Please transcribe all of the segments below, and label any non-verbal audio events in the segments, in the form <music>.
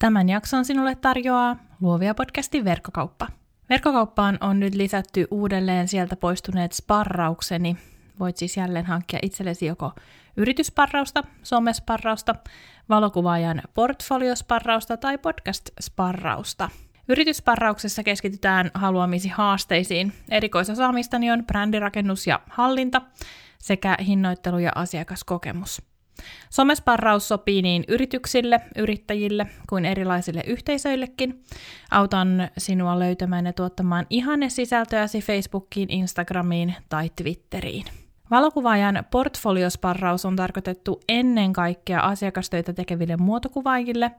Tämän jakson sinulle tarjoaa Luovia podcastin verkkokauppa. Verkkokauppaan on nyt lisätty uudelleen sieltä poistuneet sparraukseni. Voit siis jälleen hankkia itsellesi joko yritysparrausta, somesparrausta, valokuvaajan portfoliosparrausta tai podcast-sparrausta. Yritysparrauksessa keskitytään haluamisi haasteisiin. Erikoisosaamistani on brändirakennus ja hallinta sekä hinnoittelu ja asiakaskokemus. Somesparraus sopii niin yrityksille, yrittäjille kuin erilaisille yhteisöillekin. Autan sinua löytämään ja tuottamaan ihanne sisältöäsi Facebookiin, Instagramiin tai Twitteriin. Valokuvaajan portfoliosparraus on tarkoitettu ennen kaikkea asiakastöitä tekeville muotokuvaajille,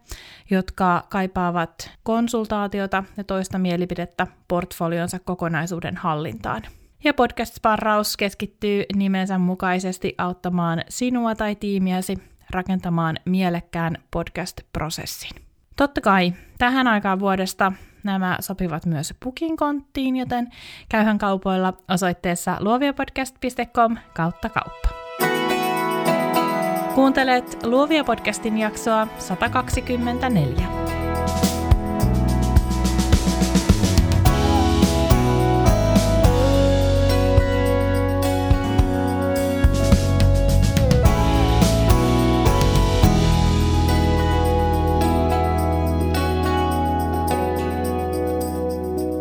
jotka kaipaavat konsultaatiota ja toista mielipidettä portfolionsa kokonaisuuden hallintaan. Ja podcast-sparraus keskittyy nimensä mukaisesti auttamaan sinua tai tiimiäsi rakentamaan mielekkään podcast-prosessin. Totta kai tähän aikaan vuodesta nämä sopivat myös Pukin konttiin, joten käyhän kaupoilla osoitteessa luoviapodcast.com kautta kauppa. Kuuntelet Luovia podcastin jaksoa 124.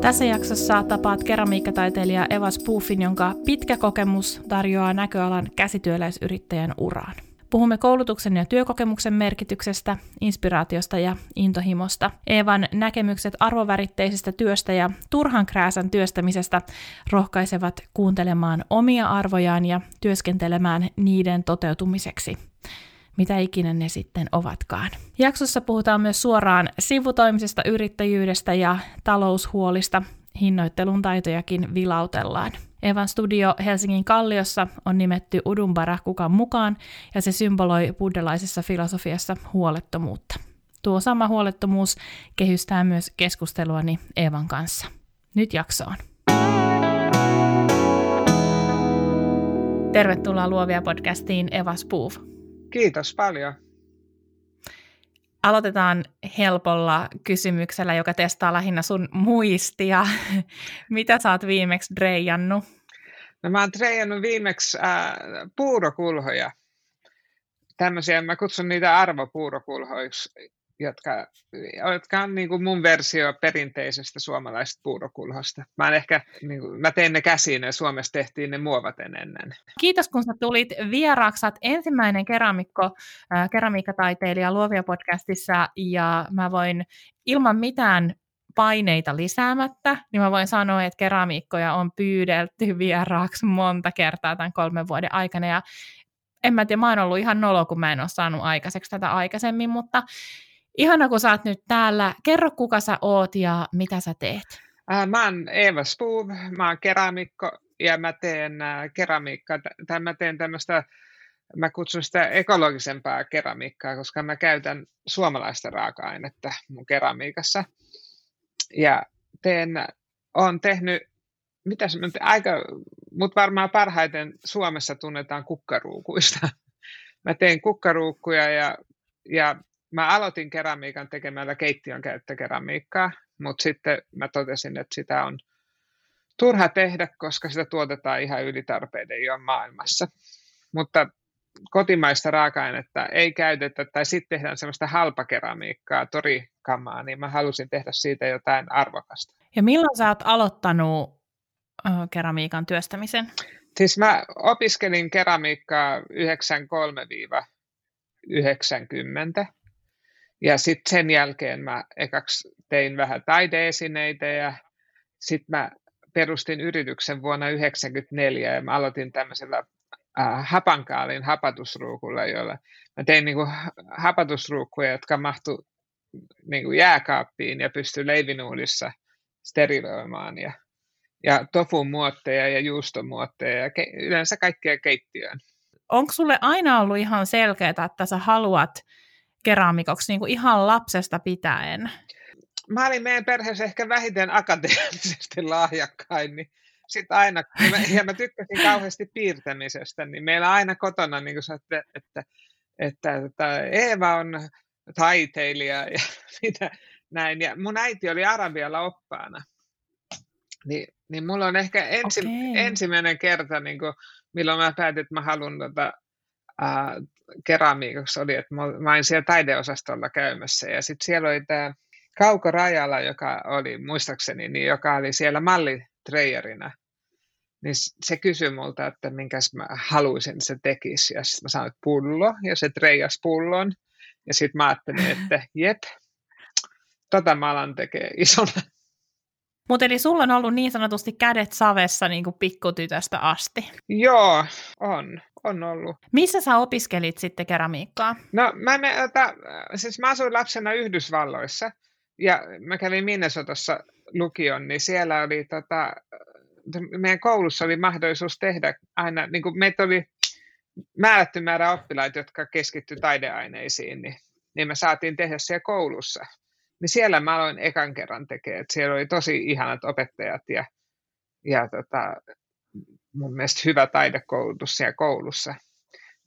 Tässä jaksossa tapaat keramiikkataiteilija Eva Spoofin, jonka pitkä kokemus tarjoaa näköalan käsityöläisyrittäjän uraan. Puhumme koulutuksen ja työkokemuksen merkityksestä, inspiraatiosta ja intohimosta. Evan näkemykset arvoväritteisestä työstä ja turhan krääsän työstämisestä rohkaisevat kuuntelemaan omia arvojaan ja työskentelemään niiden toteutumiseksi mitä ikinä ne sitten ovatkaan. Jaksossa puhutaan myös suoraan sivutoimisesta yrittäjyydestä ja taloushuolista. Hinnoittelun taitojakin vilautellaan. Evan studio Helsingin Kalliossa on nimetty Udumbara kukan mukaan ja se symboloi buddhalaisessa filosofiassa huolettomuutta. Tuo sama huolettomuus kehystää myös keskusteluani Evan kanssa. Nyt jaksoon. Tervetuloa Luovia podcastiin Eva Spoof. Kiitos paljon. Aloitetaan helpolla kysymyksellä, joka testaa lähinnä sun muistia. <laughs> Mitä sä oot viimeksi dreijannut? No mä oon dreijannut viimeksi äh, puurokulhoja. Tämmöisiä, mä kutsun niitä arvopuurokulhoiksi, jotka, jotka on niin kuin mun versio perinteisestä suomalaisesta puurokulhosta. Mä, ehkä, niin kuin, mä tein ne käsiin ja Suomessa tehtiin ne muovaten ennen. Kiitos kun sä tulit vieraaksi. Sä ensimmäinen keramikko, äh, keramiikkataiteilija Luovia podcastissa ja mä voin ilman mitään paineita lisäämättä, niin mä voin sanoa, että keramiikkoja on pyydelty vieraaksi monta kertaa tämän kolmen vuoden aikana ja en mä tiedä, mä oon ollut ihan nolo, kun mä en ole saanut aikaiseksi tätä aikaisemmin, mutta Ihana, kun sä oot nyt täällä. Kerro, kuka sä oot ja mitä sä teet. Mä oon Eeva Spoov, mä oon keramikko ja mä teen keramiikkaa, tai mä teen tämmöistä, mä kutsun sitä ekologisempaa keramiikkaa, koska mä käytän suomalaista raaka-ainetta mun keramiikassa. Ja teen, on tehnyt, mitä se aika, mutta varmaan parhaiten Suomessa tunnetaan kukkaruukuista. <laughs> Mä teen kukkaruukkuja ja, ja mä aloitin keramiikan tekemällä keittiön käyttökeramiikkaa, mutta sitten mä totesin, että sitä on turha tehdä, koska sitä tuotetaan ihan ylitarpeiden jo maailmassa. Mutta kotimaista raaka-ainetta ei käytetä, tai sitten tehdään sellaista halpakeramiikkaa, torikamaa, niin mä halusin tehdä siitä jotain arvokasta. Ja milloin sä oot aloittanut keramiikan työstämisen? Siis mä opiskelin keramiikkaa 93-90 ja sitten sen jälkeen mä ekaksi tein vähän taideesineitä ja sitten mä perustin yrityksen vuonna 1994 ja mä aloitin tämmöisellä äh, hapankaalin hapatusruukulla, jolla mä tein niinku hapatusruukkuja, jotka mahtu niinku jääkaappiin ja pystyi leivinuudissa steriloimaan ja, ja tofun muotteja ja juustomuotteja ja ke, yleensä kaikkea keittiöön. Onko sulle aina ollut ihan selkeää, että sä haluat keramikoksi niin kuin ihan lapsesta pitäen? Mä olin meidän perheessä ehkä vähiten akateemisesti lahjakkain, niin sitten aina, ja mä, ja mä tykkäsin kauheasti piirtämisestä, niin meillä aina kotona niin kuin että, että, että, että Eeva on taiteilija ja <laughs> mitä näin. Ja mun äiti oli Arabialla oppaana. Niin, niin mulla on ehkä ensi, okay. ensimmäinen kerta, niin kuin, milloin mä päätin, että mä haluan tota, äh, keramiikaksi, oli, että mä, olin siellä taideosastolla käymässä. Ja sitten siellä oli tämä Kauko Rajala, joka oli muistaakseni, niin joka oli siellä mallitreijerina. Niin se kysyi multa, että minkäs mä haluaisin, se tekisi. Ja sitten mä sanoin, että pullo, ja se treijas pullon. Ja sitten mä ajattelin, että jep, tota mä alan tekee isona. Mutta eli sulla on ollut niin sanotusti kädet savessa niin kuin pikkutytöstä asti. Joo, on. On ollut. Missä sä opiskelit sitten keramiikkaa? No mä, me, ota, siis mä asuin lapsena Yhdysvalloissa ja mä kävin Minnesotassa lukion, niin siellä oli tota, meidän koulussa oli mahdollisuus tehdä aina, niin kuin meitä oli määrätty määrä oppilaita, jotka keskitty taideaineisiin, niin, niin me saatiin tehdä siellä koulussa. Niin siellä mä aloin ekan kerran tekemään, siellä oli tosi ihanat opettajat ja, ja tota, mun mielestä hyvä taidekoulutus siellä koulussa.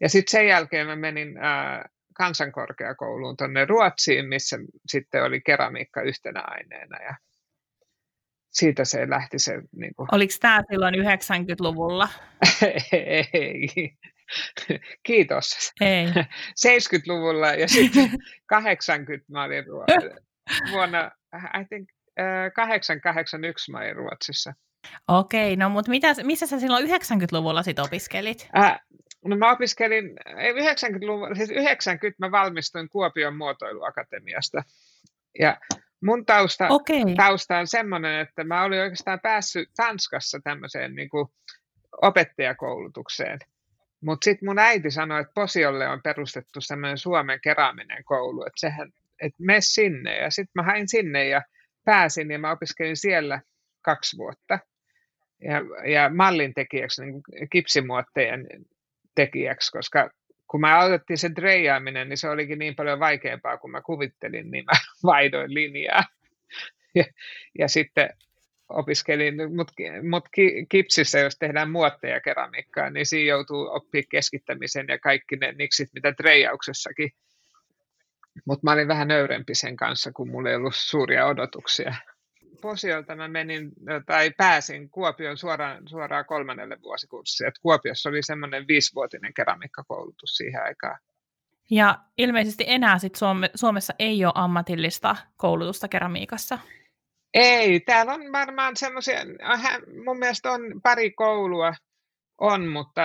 Ja sitten sen jälkeen mä menin ää, kansankorkeakouluun tuonne Ruotsiin, missä sitten oli keramiikka yhtenä aineena. Ja siitä se lähti se... <laughs> Niin kuin... Oliko tämä silloin 90-luvulla? Ei. Kiitos. Ei. <laughs> 70-luvulla ja sitten 80 mä olin vuonna, I think, uh, 881 mä olin Ruotsissa. Okei, no mutta mitä, missä sä silloin 90-luvulla sit opiskelit? Äh, no mä opiskelin 90-luvulla, siis 90 mä valmistuin Kuopion muotoiluakatemiasta. Ja mun tausta, okay. tausta on semmoinen, että mä olin oikeastaan päässyt Tanskassa tämmöiseen niin kuin opettajakoulutukseen. Mutta sitten mun äiti sanoi, että Posiolle on perustettu semmoinen Suomen keraaminen koulu, että sehän, että me sinne. Ja sitten mä hain sinne ja pääsin ja mä opiskelin siellä kaksi vuotta ja, ja mallin tekijäksi, niin kipsimuottejen tekijäksi, koska kun mä aloitettiin sen dreijaaminen, niin se olikin niin paljon vaikeampaa kuin mä kuvittelin, niin mä <laughs> vaihdoin linjaa. Ja, ja sitten opiskelin, mutta mut kipsissä, jos tehdään muotteja keramiikkaa, niin siinä joutuu oppimaan keskittämisen ja kaikki ne niksit, mitä treijauksessakin. Mutta mä olin vähän nöyrempi sen kanssa, kun mulla ei ollut suuria odotuksia. Posiolta mä menin, tai pääsin Kuopion suoraan, suoraan kolmannelle vuosikurssille. Et Kuopiossa oli semmoinen viisivuotinen keramiikkakoulutus siihen aikaan. Ja ilmeisesti enää sit Suome- Suomessa ei ole ammatillista koulutusta keramiikassa. Ei, täällä on varmaan semmoisia, mun mielestä on pari koulua on, mutta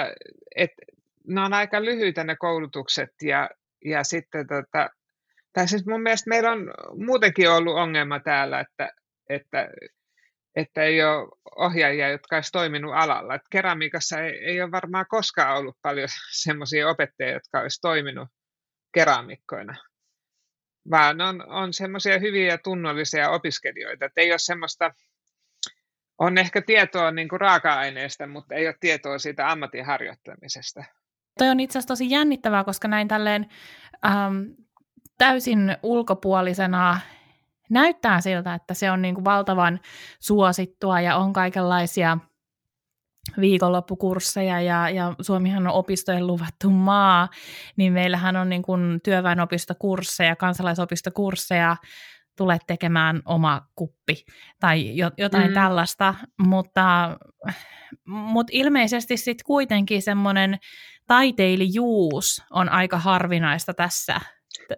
et, ne on aika lyhyitä ne koulutukset ja, ja sitten tota, tai siis mun mielestä meillä on muutenkin ollut ongelma täällä, että että, että ei ole ohjaajia, jotka olisi toiminut alalla. Että keramiikassa ei, ei ole varmaan koskaan ollut paljon <laughs> semmoisia opettajia, jotka olisi toiminut keramikkoina, vaan on, on semmoisia hyviä tunnollisia opiskelijoita. Että ei ole semmoista, on ehkä tietoa niin kuin raaka-aineesta, mutta ei ole tietoa siitä ammatin harjoittamisesta. Toi on itse asiassa tosi jännittävää, koska näin tälleen ähm, täysin ulkopuolisena näyttää siltä, että se on niin kuin valtavan suosittua ja on kaikenlaisia viikonloppukursseja ja, ja Suomihan on opistojen luvattu maa, niin meillähän on niin kuin työväenopistokursseja, kansalaisopistokursseja, tule tekemään oma kuppi tai jotain mm. tällaista, mutta, mutta ilmeisesti sitten kuitenkin semmoinen taiteilijuus on aika harvinaista tässä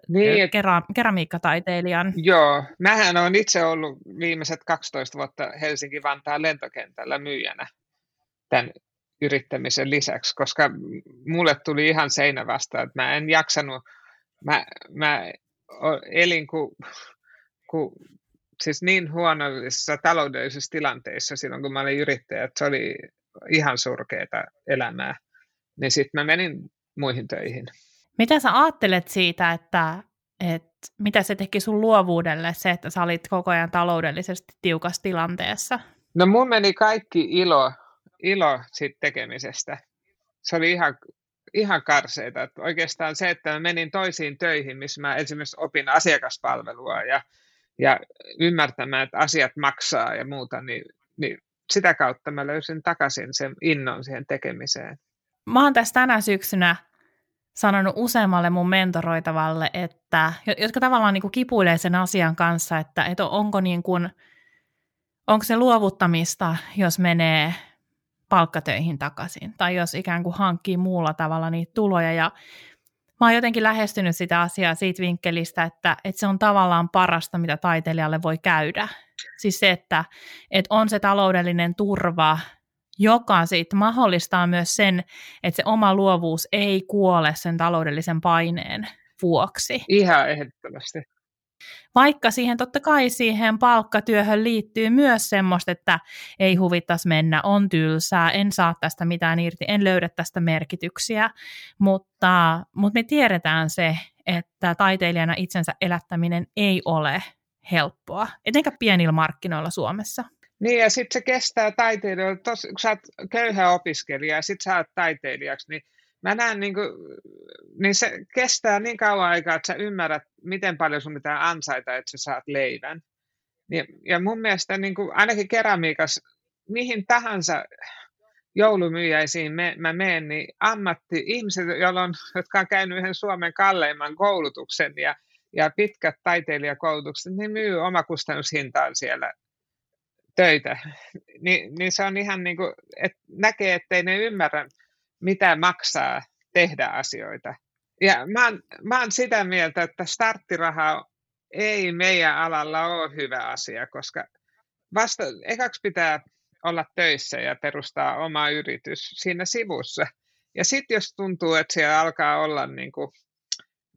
niin, kera, keramiikkataiteilijan. Joo, mähän olen itse ollut viimeiset 12 vuotta Helsinki-Vantaan lentokentällä myyjänä tämän yrittämisen lisäksi, koska mulle tuli ihan seinä vastaan, että mä en jaksanut, mä, mä elin ku, ku, siis niin huonoissa taloudellisissa tilanteissa silloin, kun mä olin yrittäjä, että se oli ihan surkeita elämää, niin sitten mä menin muihin töihin. Mitä sä ajattelet siitä, että, että mitä se teki sun luovuudelle, se, että sä olit koko ajan taloudellisesti tiukassa tilanteessa? No mun meni kaikki ilo, ilo siitä tekemisestä. Se oli ihan, ihan karseita. Että oikeastaan se, että mä menin toisiin töihin, missä mä esimerkiksi opin asiakaspalvelua ja, ja ymmärtämään, että asiat maksaa ja muuta, niin, niin sitä kautta mä löysin takaisin sen innon siihen tekemiseen. Mä oon tässä tänä syksynä sanonut useammalle mun mentoroitavalle, että, jotka tavallaan niin kuin kipuilee sen asian kanssa, että, että onko, niin kuin, onko se luovuttamista, jos menee palkkatöihin takaisin, tai jos ikään kuin hankkii muulla tavalla niitä tuloja. Ja mä oon jotenkin lähestynyt sitä asiaa siitä vinkkelistä, että, että se on tavallaan parasta, mitä taiteilijalle voi käydä. Siis se, että, että on se taloudellinen turva, joka sitten mahdollistaa myös sen, että se oma luovuus ei kuole sen taloudellisen paineen vuoksi. Ihan ehdottomasti. Vaikka siihen totta kai siihen palkkatyöhön liittyy myös semmoista, että ei huvittaisi mennä, on tylsää, en saa tästä mitään irti, en löydä tästä merkityksiä, mutta, mutta me tiedetään se, että taiteilijana itsensä elättäminen ei ole helppoa, etenkä pienillä markkinoilla Suomessa. Niin, ja sitten se kestää taiteilijoilla, tos, kun sä oot köyhä opiskelija ja sitten sä oot taiteilijaksi, niin mä näen, niin, kuin, niin se kestää niin kauan aikaa, että sä ymmärrät, miten paljon sun pitää ansaita, että sä saat leivän. Ja, ja mun mielestä niin kuin, ainakin keramiikas, mihin tahansa joulumyyjäisiin me, mä menen, niin ammatti, ihmiset, on, jotka on käynyt yhden Suomen kalleimman koulutuksen ja, ja pitkät taiteilijakoulutukset, niin myy omakustannushintaan siellä töitä. <laughs> Ni, niin se on ihan niin kuin, että näkee, ettei ne ymmärrä, mitä maksaa tehdä asioita. Ja mä oon, mä oon sitä mieltä, että starttiraha ei meidän alalla ole hyvä asia, koska vasta ekaksi pitää olla töissä ja perustaa oma yritys siinä sivussa. Ja sitten jos tuntuu, että siellä alkaa olla niin kuin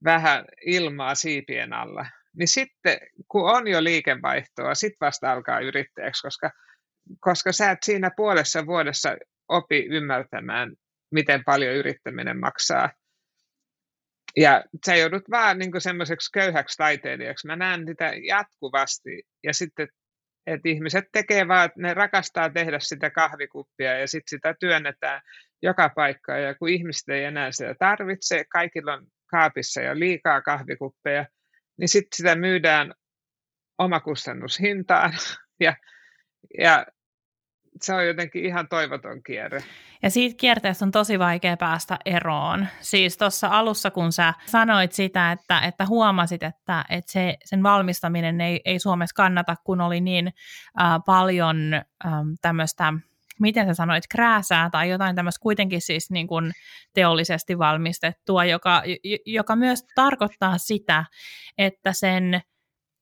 vähän ilmaa siipien alla, niin sitten kun on jo liikevaihtoa, sitten vasta alkaa yrittäjäksi, koska, koska sä et siinä puolessa vuodessa opi ymmärtämään, miten paljon yrittäminen maksaa. Ja sä joudut vaan niin semmoiseksi köyhäksi taiteilijaksi. Mä näen sitä jatkuvasti. Ja sitten, että ihmiset tekee vaan, että ne rakastaa tehdä sitä kahvikuppia ja sitten sitä työnnetään joka paikkaan. Ja kun ihmiset ei enää sitä tarvitse, kaikilla on kaapissa jo liikaa kahvikuppeja, niin sitten sitä myydään omakustannushintaan <laughs> ja, ja se on jotenkin ihan toivoton kierre. Ja siitä kierteestä on tosi vaikea päästä eroon. Siis tuossa alussa, kun sä sanoit sitä, että, että huomasit, että, että se, sen valmistaminen ei, ei Suomessa kannata, kun oli niin äh, paljon äh, tämmöistä miten sä sanoit, krääsää tai jotain tämmöistä kuitenkin siis niin kuin teollisesti valmistettua, joka, joka myös tarkoittaa sitä, että sen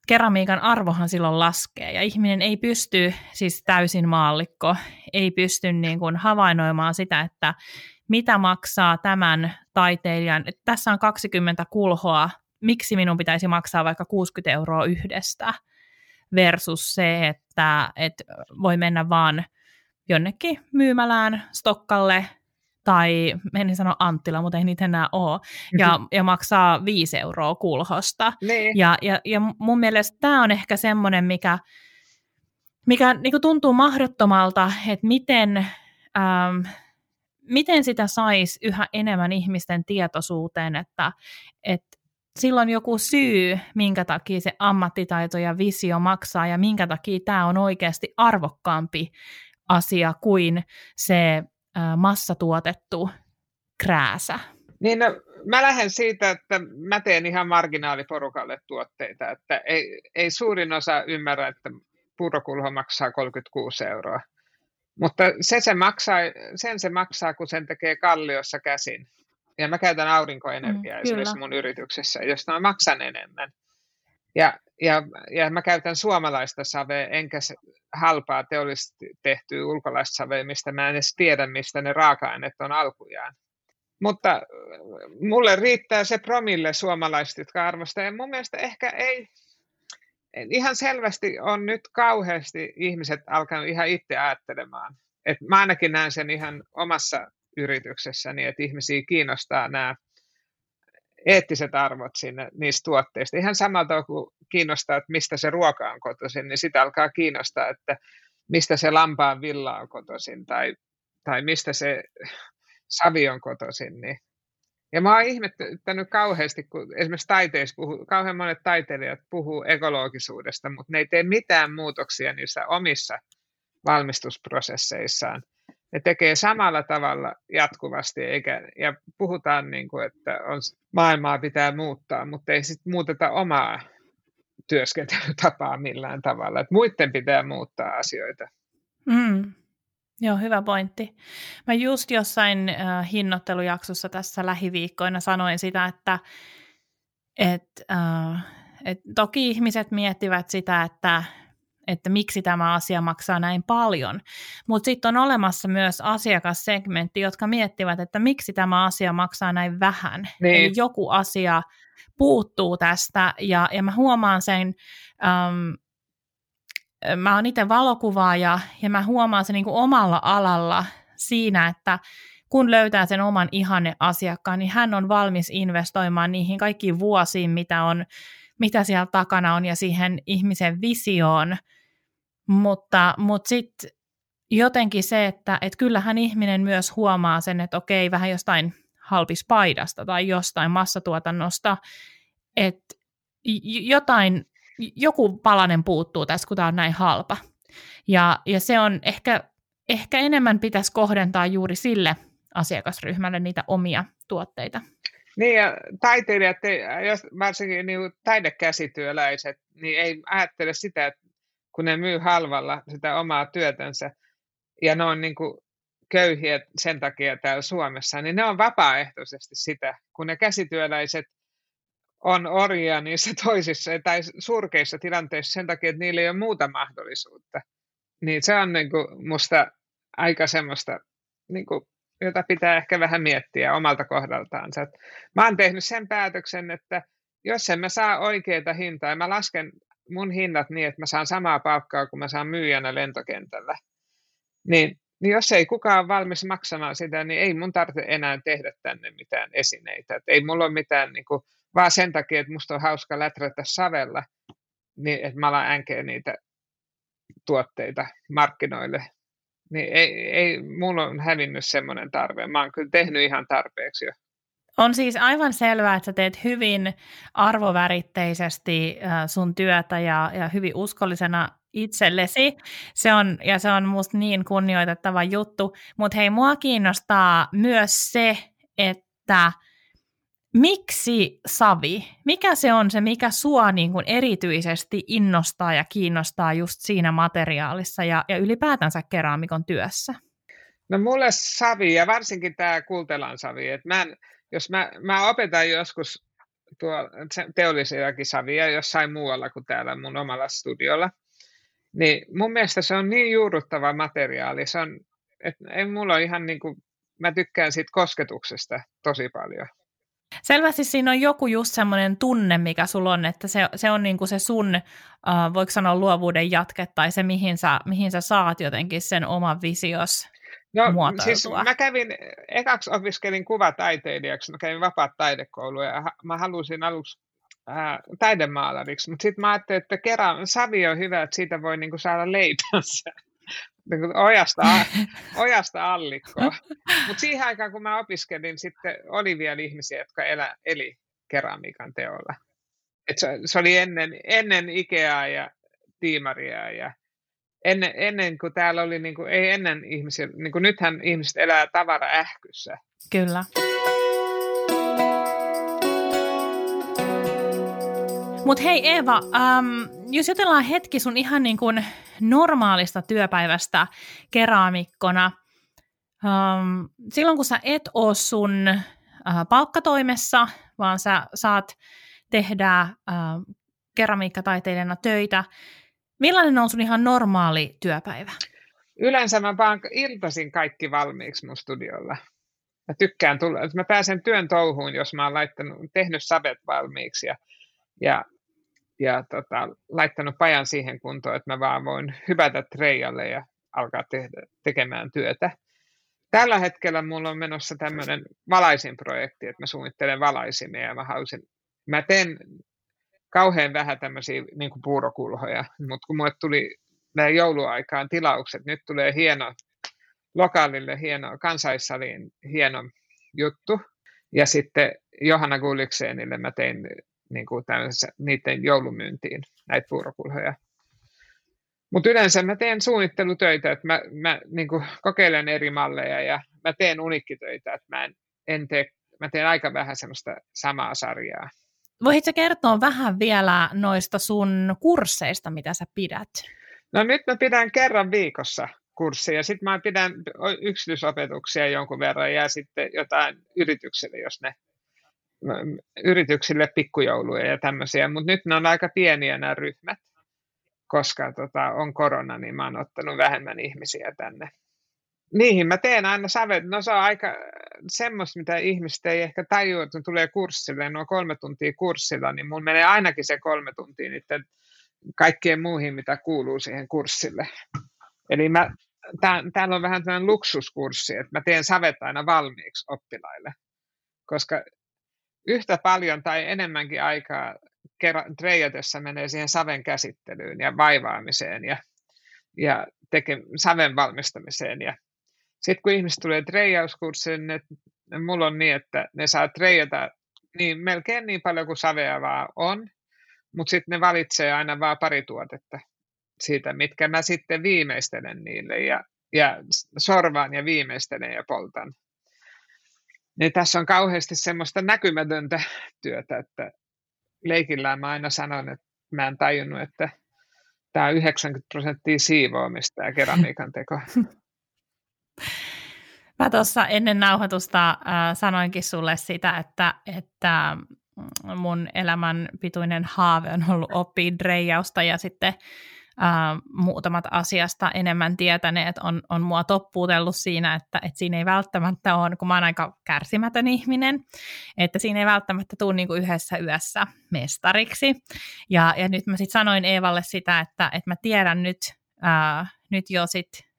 keramiikan arvohan silloin laskee. Ja ihminen ei pysty, siis täysin maallikko, ei pysty niin kuin havainnoimaan sitä, että mitä maksaa tämän taiteilijan, että tässä on 20 kulhoa, miksi minun pitäisi maksaa vaikka 60 euroa yhdestä versus se, että, että voi mennä vaan jonnekin myymälään Stokkalle tai en sano Anttila, mutta ei niitä enää ole, ja, mm-hmm. ja maksaa viisi euroa kulhosta. Niin. Ja, ja, ja mun mielestä tämä on ehkä semmoinen, mikä, mikä niin tuntuu mahdottomalta, että miten, ähm, miten sitä saisi yhä enemmän ihmisten tietoisuuteen, että, että silloin joku syy, minkä takia se ammattitaito ja visio maksaa ja minkä takia tämä on oikeasti arvokkaampi asia kuin se massatuotettu krääsä? Niin no, mä lähden siitä, että mä teen ihan marginaaliporukalle tuotteita, että ei, ei suurin osa ymmärrä, että purokulho maksaa 36 euroa. Mutta se, se maksaa, sen se maksaa, kun sen tekee kalliossa käsin. Ja mä käytän aurinkoenergiaa mm, esimerkiksi mun yrityksessä, josta mä maksan enemmän. Ja, ja, ja mä käytän suomalaista savea, enkä halpaa teollisesti tehtyä ulkolaista savea, mistä mä en edes tiedä, mistä ne raaka-aineet on alkujaan. Mutta äh, mulle riittää se promille suomalaiset, jotka arvostaa. Ja mun mielestä ehkä ei, ihan selvästi on nyt kauheasti ihmiset alkanut ihan itse ajattelemaan. Et mä ainakin näen sen ihan omassa yrityksessäni, että ihmisiä kiinnostaa nämä eettiset arvot sinne niistä tuotteista. Ihan samalta kuin kiinnostaa, että mistä se ruoka on kotoisin, niin sitä alkaa kiinnostaa, että mistä se lampaan villa on kotoisin tai, tai mistä se savi on kotoisin. Niin. Ja mä oon ihmettänyt kauheasti, kun esimerkiksi taiteissa puhuu, kauhean monet taiteilijat puhuu ekologisuudesta, mutta ne ei tee mitään muutoksia niissä omissa valmistusprosesseissaan. Ne tekee samalla tavalla jatkuvasti, eikä, ja puhutaan, niin kuin, että on, maailmaa pitää muuttaa, mutta ei sitten muuteta omaa työskentelytapaa millään tavalla. Että muiden pitää muuttaa asioita. Mm. Joo, hyvä pointti. Mä just jossain äh, hinnoittelujaksossa tässä lähiviikkoina sanoin sitä, että et, äh, et toki ihmiset miettivät sitä, että että miksi tämä asia maksaa näin paljon. Mutta sitten on olemassa myös asiakassegmentti, jotka miettivät, että miksi tämä asia maksaa näin vähän. Niin. Eli joku asia puuttuu tästä ja, ja mä huomaan sen, äm, mä oon itse valokuvaaja ja mä huomaan sen niin kuin omalla alalla siinä, että kun löytää sen oman ihanne asiakkaan, niin hän on valmis investoimaan niihin kaikkiin vuosiin, mitä, on, mitä siellä takana on ja siihen ihmisen visioon. Mutta, mutta sitten jotenkin se, että et kyllähän ihminen myös huomaa sen, että okei, vähän jostain halpispaidasta tai jostain massatuotannosta, että jotain, joku palanen puuttuu tässä, kun tämä on näin halpa. Ja, ja se on ehkä, ehkä enemmän pitäisi kohdentaa juuri sille asiakasryhmälle niitä omia tuotteita. Niin ja taiteilijat, jos varsinkin niin taidekäsityöläiset, niin ei ajattele sitä, että kun ne myy halvalla sitä omaa työtänsä ja ne on niin kuin köyhiä sen takia täällä Suomessa, niin ne on vapaaehtoisesti sitä, kun ne käsityöläiset on orjia niissä <laughs> toisissa tai surkeissa tilanteissa sen takia, että niillä ei ole muuta mahdollisuutta. Niin se on niin kuin musta aika semmoista, niin kuin, jota pitää ehkä vähän miettiä omalta kohdaltaan. Mä oon tehnyt sen päätöksen, että jos en mä saa oikeita hintaa, mä lasken mun hinnat niin, että mä saan samaa palkkaa kuin mä saan myyjänä lentokentällä, niin, niin jos ei kukaan ole valmis maksamaan sitä, niin ei mun tarvitse enää tehdä tänne mitään esineitä. Et ei mulla ole mitään, niin kuin, vaan sen takia, että musta on hauska läträtä savella, niin että mä alan niitä tuotteita markkinoille. Niin ei, ei mulla on hävinnyt semmoinen tarve. Mä oon kyllä tehnyt ihan tarpeeksi jo. On siis aivan selvää, että sä teet hyvin arvoväritteisesti äh, sun työtä ja, ja hyvin uskollisena itsellesi. Se on, ja se on musta niin kunnioitettava juttu. Mutta hei, mua kiinnostaa myös se, että miksi savi? Mikä se on se, mikä sua niin kuin erityisesti innostaa ja kiinnostaa just siinä materiaalissa ja, ja ylipäätänsä keraamikon työssä? No mulle savi ja varsinkin tämä kultelan savi. Että mä en, jos mä, mä opetan joskus tuo teollisiakin savia jossain muualla kuin täällä mun omalla studiolla, niin mun mielestä se on niin juurruttava materiaali. Se on, että ei mulla ihan niin kuin, mä tykkään siitä kosketuksesta tosi paljon. Selvästi siinä on joku just semmoinen tunne, mikä sulla on, että se, se on niin kuin se sun, uh, voiko sanoa luovuuden jatke, tai se, mihin sä, mihin sä saat jotenkin sen oman visios No siis mä kävin, ekaksi opiskelin kuvataiteilijaksi, mä kävin vapaat taidekoulua ja mä halusin aluksi ää, taidemaalariksi, mutta sitten mä ajattelin, että kerran savi on hyvä, että siitä voi niinku saada leipänsä niinku ojasta, <laughs> ojasta allikkoa. Mutta siihen aikaan, kun mä opiskelin, sitten oli vielä ihmisiä, jotka elä, eli keramiikan teolla. Et se, se, oli ennen, ennen Ikeaa ja Tiimaria ja ennen, ennen kuin täällä oli, niin kuin, ei ennen ihmisiä, niin kuin nythän ihmiset elää tavaraähkyssä. Kyllä. Mutta hei Eeva, ähm, jos jutellaan hetki sun ihan niin kuin normaalista työpäivästä keraamikkona, ähm, silloin kun sä et ole sun äh, palkkatoimessa, vaan sä saat tehdä äh, keramiikkataiteilijana töitä, Millainen on sun ihan normaali työpäivä? Yleensä mä vaan iltasin kaikki valmiiksi mun studiolla. Mä tykkään tulla, että mä pääsen työn touhuun, jos mä oon laittanut, tehnyt savet valmiiksi ja, ja, ja tota, laittanut pajan siihen kuntoon, että mä vaan voin hypätä treijalle ja alkaa tehdä, tekemään työtä. Tällä hetkellä mulla on menossa tämmöinen valaisinprojekti, että mä suunnittelen valaisimia ja mä halusin, mä teen kauhean vähän tämmöisiä niin puurokulhoja, mutta kun mulle tuli näin jouluaikaan tilaukset, nyt tulee hieno, lokaalille hieno, kansaissaliin hieno juttu, ja sitten Johanna Gulliksenille mä tein niin kuin niiden joulumyyntiin näitä puurokulhoja. Mutta yleensä mä teen suunnittelutöitä, että mä, mä niin kokeilen eri malleja ja mä teen unikkitöitä, että mä en, en tee, mä teen aika vähän semmoista samaa sarjaa. Voitko kertoa vähän vielä noista sun kursseista, mitä sä pidät? No nyt mä pidän kerran viikossa kurssia, sitten mä pidän yksityisopetuksia jonkun verran ja sitten jotain yrityksille, jos ne yrityksille pikkujouluja ja tämmöisiä, mutta nyt ne on aika pieniä nämä ryhmät, koska tota, on korona, niin mä oon ottanut vähemmän ihmisiä tänne. Niihin mä teen aina savet. No se on aika semmoista, mitä ihmiset ei ehkä tajua, että tulee kurssille, no kolme tuntia kurssilla, niin mun menee ainakin se kolme tuntia niiden kaikkien muihin, mitä kuuluu siihen kurssille. Eli mä, tää, täällä on vähän tämmöinen luksuskurssi, että mä teen savet aina valmiiksi oppilaille, koska yhtä paljon tai enemmänkin aikaa treijatessa menee siihen saven käsittelyyn ja vaivaamiseen ja, ja teke, saven valmistamiseen. Ja sitten kun ihmiset tulee treijauskurssiin, ne, mulla on niin, että ne saa treijata niin, melkein niin paljon kuin savea vaan on, mutta sitten ne valitsee aina vaan pari tuotetta siitä, mitkä mä sitten viimeistelen niille ja, ja sorvaan ja viimeistelen ja poltan. Niin tässä on kauheasti semmoista näkymätöntä työtä, että leikillään mä aina sanon, että mä en tajunnut, että tämä on 90 prosenttia siivoamista ja keramiikan teko. <laughs> Mä tuossa ennen nauhoitusta äh, sanoinkin sulle sitä, että, että mun elämän pituinen haave on ollut oppia dreijausta ja sitten äh, muutamat asiasta enemmän tietäneet on, on mua toppuutellut siinä, että, että siinä ei välttämättä ole, kun mä oon aika kärsimätön ihminen, että siinä ei välttämättä tule niin kuin yhdessä yössä mestariksi. Ja, ja nyt mä sitten sanoin Eevalle sitä, että, että mä tiedän nyt, äh, nyt jo sitten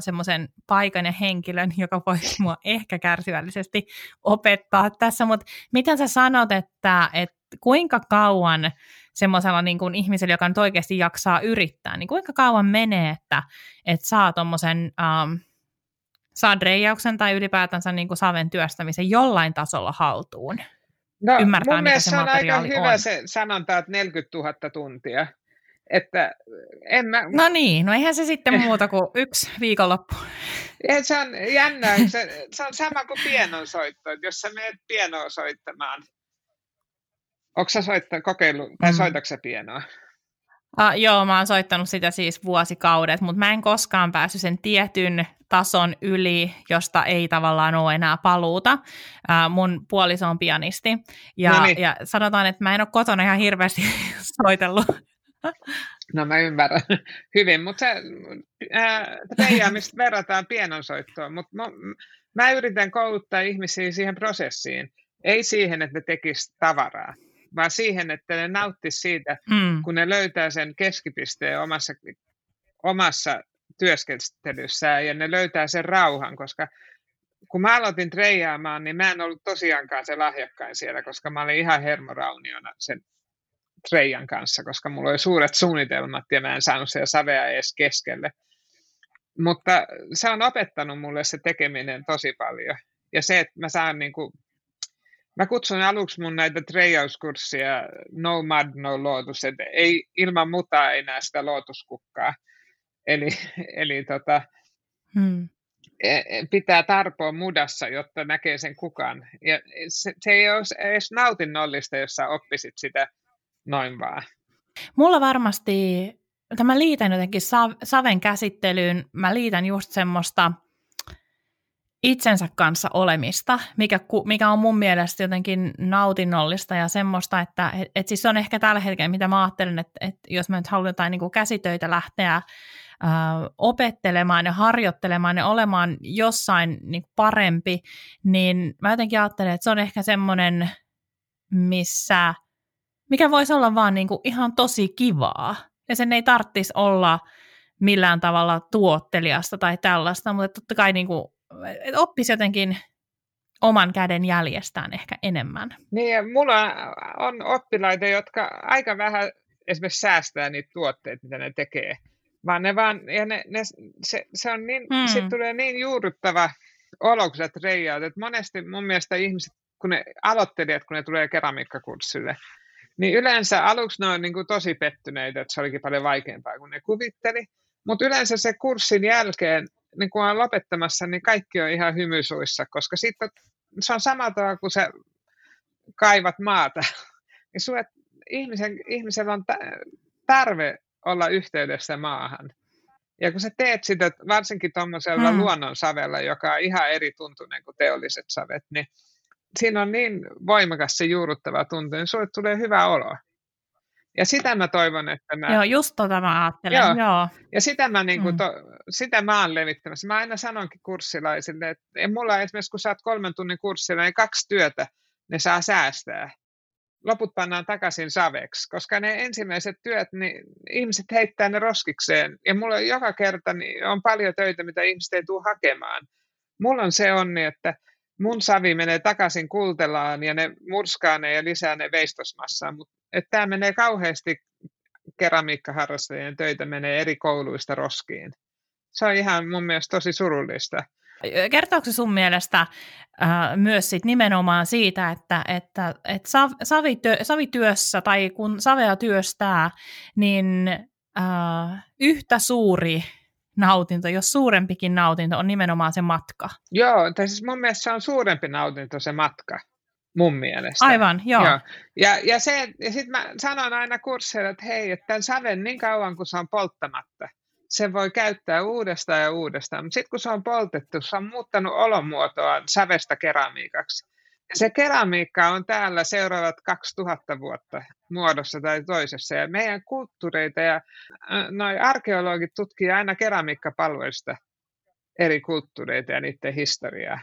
semmoisen paikan ja henkilön, joka voisi <laughs> mua ehkä kärsivällisesti opettaa tässä, mutta miten sä sanot, että, että kuinka kauan semmoisella niin kuin ihmisellä, joka nyt oikeasti jaksaa yrittää, niin kuinka kauan menee, että, että saa tuommoisen um, saa reijauksen tai ylipäätänsä niin kuin saven työstämisen jollain tasolla haltuun? No, Ymmärtää, mun mielestä se on aika hyvä on. se sanonta, että 40 000 tuntia. Että en mä... No niin, no eihän se sitten muuta kuin yksi viikonloppu. <laughs> Ja se on jännä, se, se on sama kuin pienonsoitto, että jos sä menet pienoa soittamaan, onko sä soittanut, kokeillut, tai mm. soitatko pienoa? Uh, joo, mä oon soittanut sitä siis vuosikaudet, mutta mä en koskaan päässyt sen tietyn tason yli, josta ei tavallaan ole enää paluuta. Uh, mun puoliso on pianisti, ja, no niin. ja sanotaan, että mä en ole kotona ihan hirveästi <laughs> soitellut No mä ymmärrän <laughs> hyvin, mutta se reijaamista verrataan pienonsoittoon, mutta mä, mä yritän kouluttaa ihmisiä siihen prosessiin, ei siihen, että ne tekisivät tavaraa, vaan siihen, että ne nauttisivat siitä, mm. kun ne löytää sen keskipisteen omassa, omassa työskentelyssään ja ne löytää sen rauhan, koska kun mä aloitin treijaamaan, niin mä en ollut tosiaankaan se lahjakkain siellä, koska mä olin ihan hermorauniona sen Treijan kanssa, koska mulla oli suuret suunnitelmat ja mä en saanut siellä savea edes keskelle. Mutta se on opettanut mulle se tekeminen tosi paljon. Ja se, että mä saan niin kuin, mä kutsun aluksi mun näitä treijauskurssia no mud, no lotus, että ei, ilman mutaa ei näe sitä lootuskukkaa. Eli, eli tota, hmm. E, e, pitää tarpoa mudassa, jotta näkee sen kukan. Ja se, se ei ole edes nautinnollista, jos sä oppisit sitä noin vaan. Mulla varmasti, tämä liitän jotenkin saven käsittelyyn, mä liitän just semmoista itsensä kanssa olemista, mikä, mikä on mun mielestä jotenkin nautinnollista ja semmoista, että et, et siis on ehkä tällä hetkellä, mitä mä ajattelen, että, että jos me nyt halutaan niin käsitöitä lähteä äh, opettelemaan ja harjoittelemaan ja olemaan jossain niin parempi, niin mä jotenkin ajattelen, että se on ehkä semmoinen, missä – mikä voisi olla vaan niin kuin ihan tosi kivaa. Ja sen ei tarvitsisi olla millään tavalla tuotteliasta tai tällaista, mutta totta kai niin kuin, että oppisi jotenkin oman käden jäljestään ehkä enemmän. Niin, ja mulla on oppilaita, jotka aika vähän esimerkiksi säästää niitä tuotteita, mitä ne tekee. Vaan ne vaan, ja ne, ne, se, se on niin, hmm. sit tulee niin juuruttava olo, kun sä että monesti mun mielestä ihmiset, kun ne aloittelijat, kun ne tulee keramiikkakurssille, niin yleensä aluksi ne on niin kuin tosi pettyneitä, että se olikin paljon vaikeampaa kuin ne kuvitteli. Mutta yleensä se kurssin jälkeen, niin kun on lopettamassa, niin kaikki on ihan hymysuissa, koska sitten se on sama tavalla kuin sä kaivat maata. <laughs> Niin sulle, ihmisen, ihmisellä on tarve olla yhteydessä maahan. Ja kun sä teet sitä, varsinkin tuommoisella hmm. luonnonsavella, joka on ihan eri tuntunen kuin teolliset savet, niin siinä on niin voimakas se juuruttava tuntu, niin sulle tulee hyvä olo. Ja sitä mä toivon, että mä... Joo, just tota mä ajattelen, joo. joo. Ja sitä mä, niin kuin, mm. to, sitä mä oon levittämässä. Mä aina sanonkin kurssilaisille, että ei mulla esimerkiksi, kun sä oot kolmen tunnin kurssilla, niin kaksi työtä ne saa säästää. Loput pannaan takaisin saveksi, koska ne ensimmäiset työt, niin ihmiset heittää ne roskikseen. Ja mulla joka kerta niin on paljon töitä, mitä ihmiset ei tule hakemaan. Mulla on se onni, että mun savi menee takaisin kultelaan ja ne murskaa ne ja lisää ne veistosmassaan, mutta tämä menee kauheasti keramiikkaharrastajien töitä menee eri kouluista roskiin. Se on ihan mun mielestä tosi surullista. Kertooko sun mielestä äh, myös sit nimenomaan siitä, että, että, että sav, savityö, savityössä tai kun savea työstää, niin äh, yhtä suuri nautinto, jos suurempikin nautinto on nimenomaan se matka. Joo, tai siis mun mielestä se on suurempi nautinto se matka, mun mielestä. Aivan, joo. joo. Ja, ja, se, ja sitten mä sanon aina kursseille, että hei, että tämän saven niin kauan kuin se on polttamatta, se voi käyttää uudestaan ja uudestaan. Mutta sitten kun se on poltettu, se on muuttanut olomuotoa sävestä keramiikaksi. Se keramiikka on täällä seuraavat 2000 vuotta muodossa tai toisessa. Ja meidän kulttuureita ja noi arkeologit tutkii aina keramiikkapalveluista eri kulttuureita ja niiden historiaa.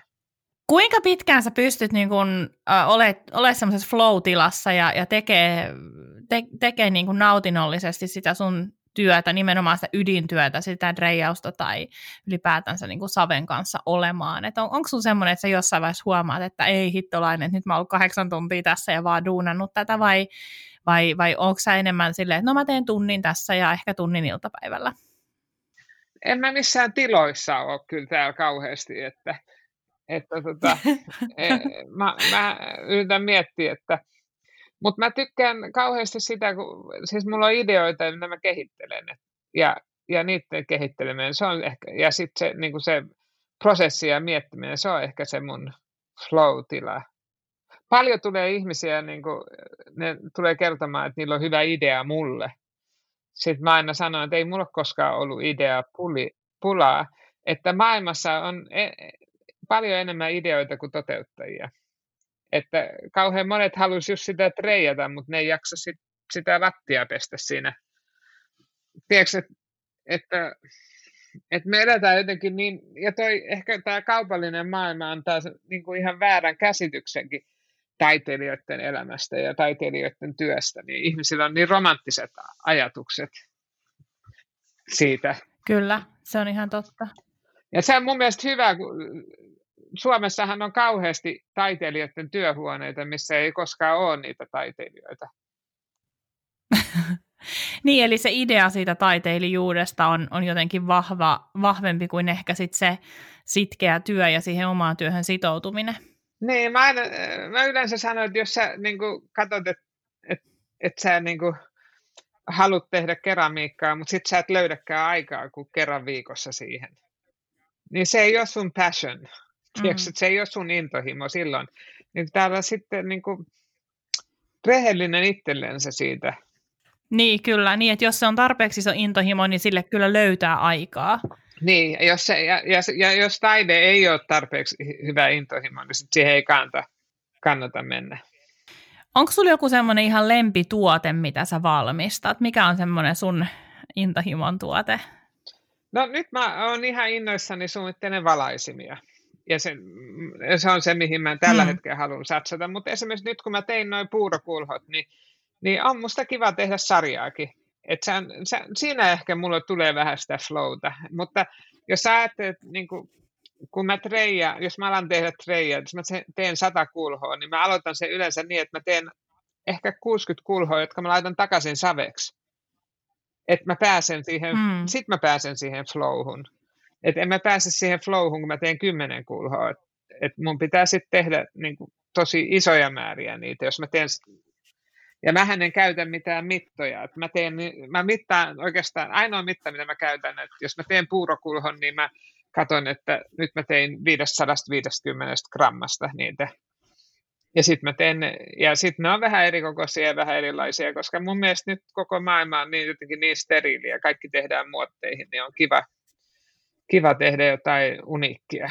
Kuinka pitkään sä pystyt niin kun, äh, olet, olet semmoisessa flow-tilassa ja, ja tekee, te, tekee niin kun nautinnollisesti sitä sun työtä, nimenomaan sitä ydintyötä, sitä reijausta tai ylipäätänsä niin kuin Saven kanssa olemaan. Et on, onko sun semmoinen, että sä jossain vaiheessa huomaat, että ei hittolainen, että nyt mä oon ollut kahdeksan tuntia tässä ja vaan duunannut tätä, vai, vai, vai onko sä enemmän silleen, että no mä teen tunnin tässä ja ehkä tunnin iltapäivällä? En mä missään tiloissa ole kyllä täällä kauheasti, että, että tota, <laughs> e, mä, mä yritän miettiä, että mutta mä tykkään kauheasti sitä, kun siis mulla on ideoita, mitä mä kehittelen. Ja, ja niiden kehitteleminen, se on ehkä, ja sitten se, niin se prosessi ja miettiminen, se on ehkä se mun flow-tila. Paljon tulee ihmisiä, niin kuin, ne tulee kertomaan, että niillä on hyvä idea mulle. Sitten mä aina sanon, että ei mulla koskaan ollut idea puli, pulaa, että maailmassa on e, paljon enemmän ideoita kuin toteuttajia että kauhean monet halusivat just sitä treijata, mutta ne ei jaksa sit, sitä lattia pestä siinä. Tiedätkö, että, että, että me eletään jotenkin niin, ja toi, ehkä tämä kaupallinen maailma antaa niin kuin ihan väärän käsityksenkin taiteilijoiden elämästä ja taiteilijoiden työstä, niin ihmisillä on niin romanttiset ajatukset siitä. Kyllä, se on ihan totta. Ja se on mun mielestä hyvä, kun Suomessahan on kauheasti taiteilijoiden työhuoneita, missä ei koskaan ole niitä taiteilijoita. <laughs> niin, eli se idea siitä taiteilijuudesta on, on jotenkin vahva, vahvempi kuin ehkä sit se sitkeä työ ja siihen omaan työhön sitoutuminen. Niin, mä, aina, mä yleensä sanon, että jos sä niin katsot, että et, et sä niin kuin, haluat tehdä keramiikkaa, mutta sit sä et löydäkään aikaa kuin kerran viikossa siihen, niin se ei ole sun passion. Tiedätkö, mm. että se ei ole sun intohimo silloin. Niin täällä sitten niin kuin, rehellinen itsellensä siitä. Niin, kyllä. Niin, että jos se on tarpeeksi se intohimo, niin sille kyllä löytää aikaa. Niin, ja jos, se, ja, ja, ja jos taide ei ole tarpeeksi hyvä intohimo, niin sit siihen ei kannata, kannata mennä. Onko sulla joku semmoinen ihan lempituote, mitä sä valmistat? Mikä on semmoinen sun intohimon tuote? No nyt mä oon ihan innoissani suunnittelen valaisimia ja se, se on se, mihin mä tällä mm. hetkellä haluan satsata. Mutta esimerkiksi nyt, kun mä tein noin puurokulhot, niin, niin on musta kiva tehdä sarjaakin. Et se, se, siinä ehkä mulle tulee vähän sitä flowta. Mutta jos sä ajattelet, niin kun, kun mä treija, jos mä alan tehdä treija, jos mä teen sata kulhoa, niin mä aloitan sen yleensä niin, että mä teen ehkä 60 kulhoa, jotka mä laitan takaisin saveksi. Että mä pääsen siihen, mm. sit mä pääsen siihen flowhun että en mä pääse siihen flowhun, kun mä teen kymmenen kulhoa. Että et mun pitää sitten tehdä niin kuin, tosi isoja määriä niitä, jos mä teen Ja mä en käytä mitään mittoja. Et mä, teen, mä mittaan oikeastaan, ainoa mitta, mitä mä käytän, että jos mä teen puurokulhon, niin mä katson, että nyt mä tein 550 grammasta niitä. Ja sitten mä teen, ja sitten ne on vähän eri kokoisia ja vähän erilaisia, koska mun mielestä nyt koko maailma on niin jotenkin niin steriili ja kaikki tehdään muotteihin, niin on kiva, kiva tehdä jotain uniikkia.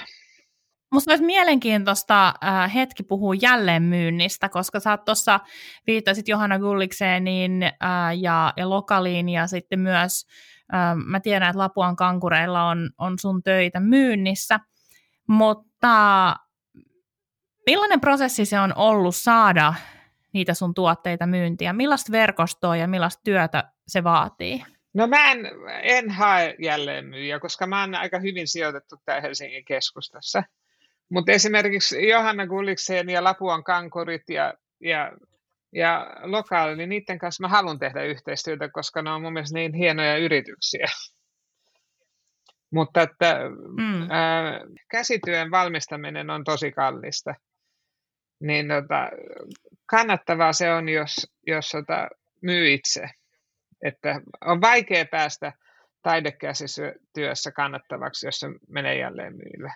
Musta olisi mielenkiintoista äh, hetki puhua jälleenmyynnistä, koska sä tuossa viittasit Johanna Gullikseen niin, äh, ja, ja Lokaliin ja sitten myös äh, mä tiedän, että Lapuan kankureilla on, on sun töitä myynnissä, mutta millainen prosessi se on ollut saada niitä sun tuotteita myyntiä? Millaista verkostoa ja millaista työtä se vaatii? No mä en, en hae jälleenmyyjä, koska mä oon aika hyvin sijoitettu täällä Helsingin keskustassa. Mutta esimerkiksi Johanna Gulliksen ja Lapuan kankurit ja, ja, ja lokaali, niin niiden kanssa mä haluan tehdä yhteistyötä, koska ne on mun mielestä niin hienoja yrityksiä. <laughs> Mutta että mm. ää, käsityön valmistaminen on tosi kallista. Niin tota, kannattavaa se on, jos, jos tota, myy itse. Että on vaikea päästä taidekäsityössä kannattavaksi, jos se menee jälleen myylle.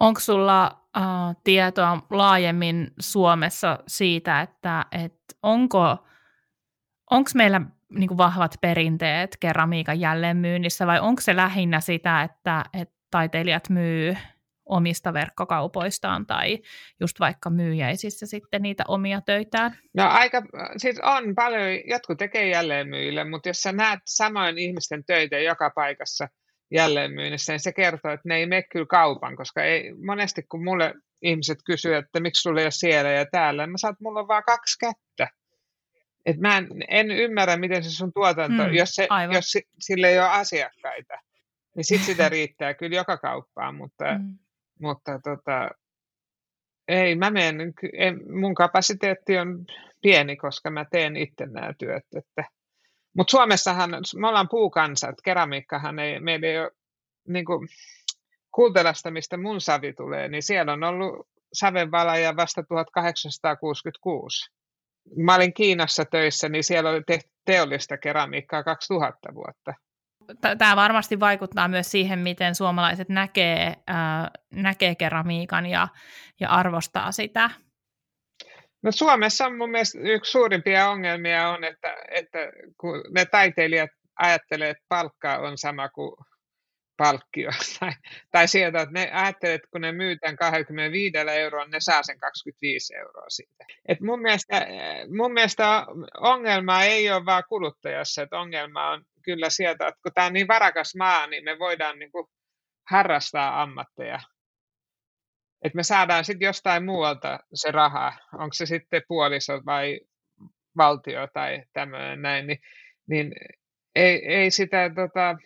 Onko sulla uh, tietoa laajemmin Suomessa siitä, että et onko onko meillä niin kuin vahvat perinteet keramiikan jälleenmyynnissä vai onko se lähinnä sitä, että, että taiteilijat myy omista verkkokaupoistaan tai just vaikka myyjäisissä sitten niitä omia töitään? No aika, siis on paljon, jotkut tekee jälleenmyyjille, mutta jos sä näet samoin ihmisten töitä joka paikassa – jälleenmyynnissä, niin se kertoo, että ne ei mene kyllä kaupan, koska ei, monesti kun mulle ihmiset kysyy, että miksi sulla ei ole siellä ja täällä, niin mä että mulla on vaan kaksi kättä. Et mä en, en ymmärrä, miten se sun tuotanto, mm, jos, se, jos sille ei ole asiakkaita, niin sitten sitä riittää kyllä joka kauppaan, mutta, mm. Mutta tota, ei, mä menen, en, mun kapasiteetti on pieni, koska mä teen itse nämä työt, että mutta Suomessahan, me ollaan puukansa, että keramiikkahan ei, meillä ei ole niin kuin, Kultelasta, mistä mun savi tulee, niin siellä on ollut savenvalaja vasta 1866. Mä olin Kiinassa töissä, niin siellä oli tehty teollista keramiikkaa 2000 vuotta. Tämä varmasti vaikuttaa myös siihen, miten suomalaiset näkee, äh, näkee keramiikan ja, ja arvostaa sitä. No Suomessa mun mielestä yksi suurimpia ongelmia on, että, että kun ne taiteilijat ajattelee, että palkka on sama kuin palkkio. <laughs> Tai, tai sieltä, että ne ajattelee, että kun ne myytään 25 euroa, ne saa sen 25 euroa siitä. Et mun, mielestä, mun mielestä ongelma ei ole vain kuluttajassa, että ongelma on kyllä sieltä, että kun tämä on niin varakas maa, niin me voidaan niin kuin harrastaa ammatteja että me saadaan sitten jostain muualta se raha, onko se sitten puoliso vai valtio tai tämmöinen näin, niin, niin ei, ei sitä, tota,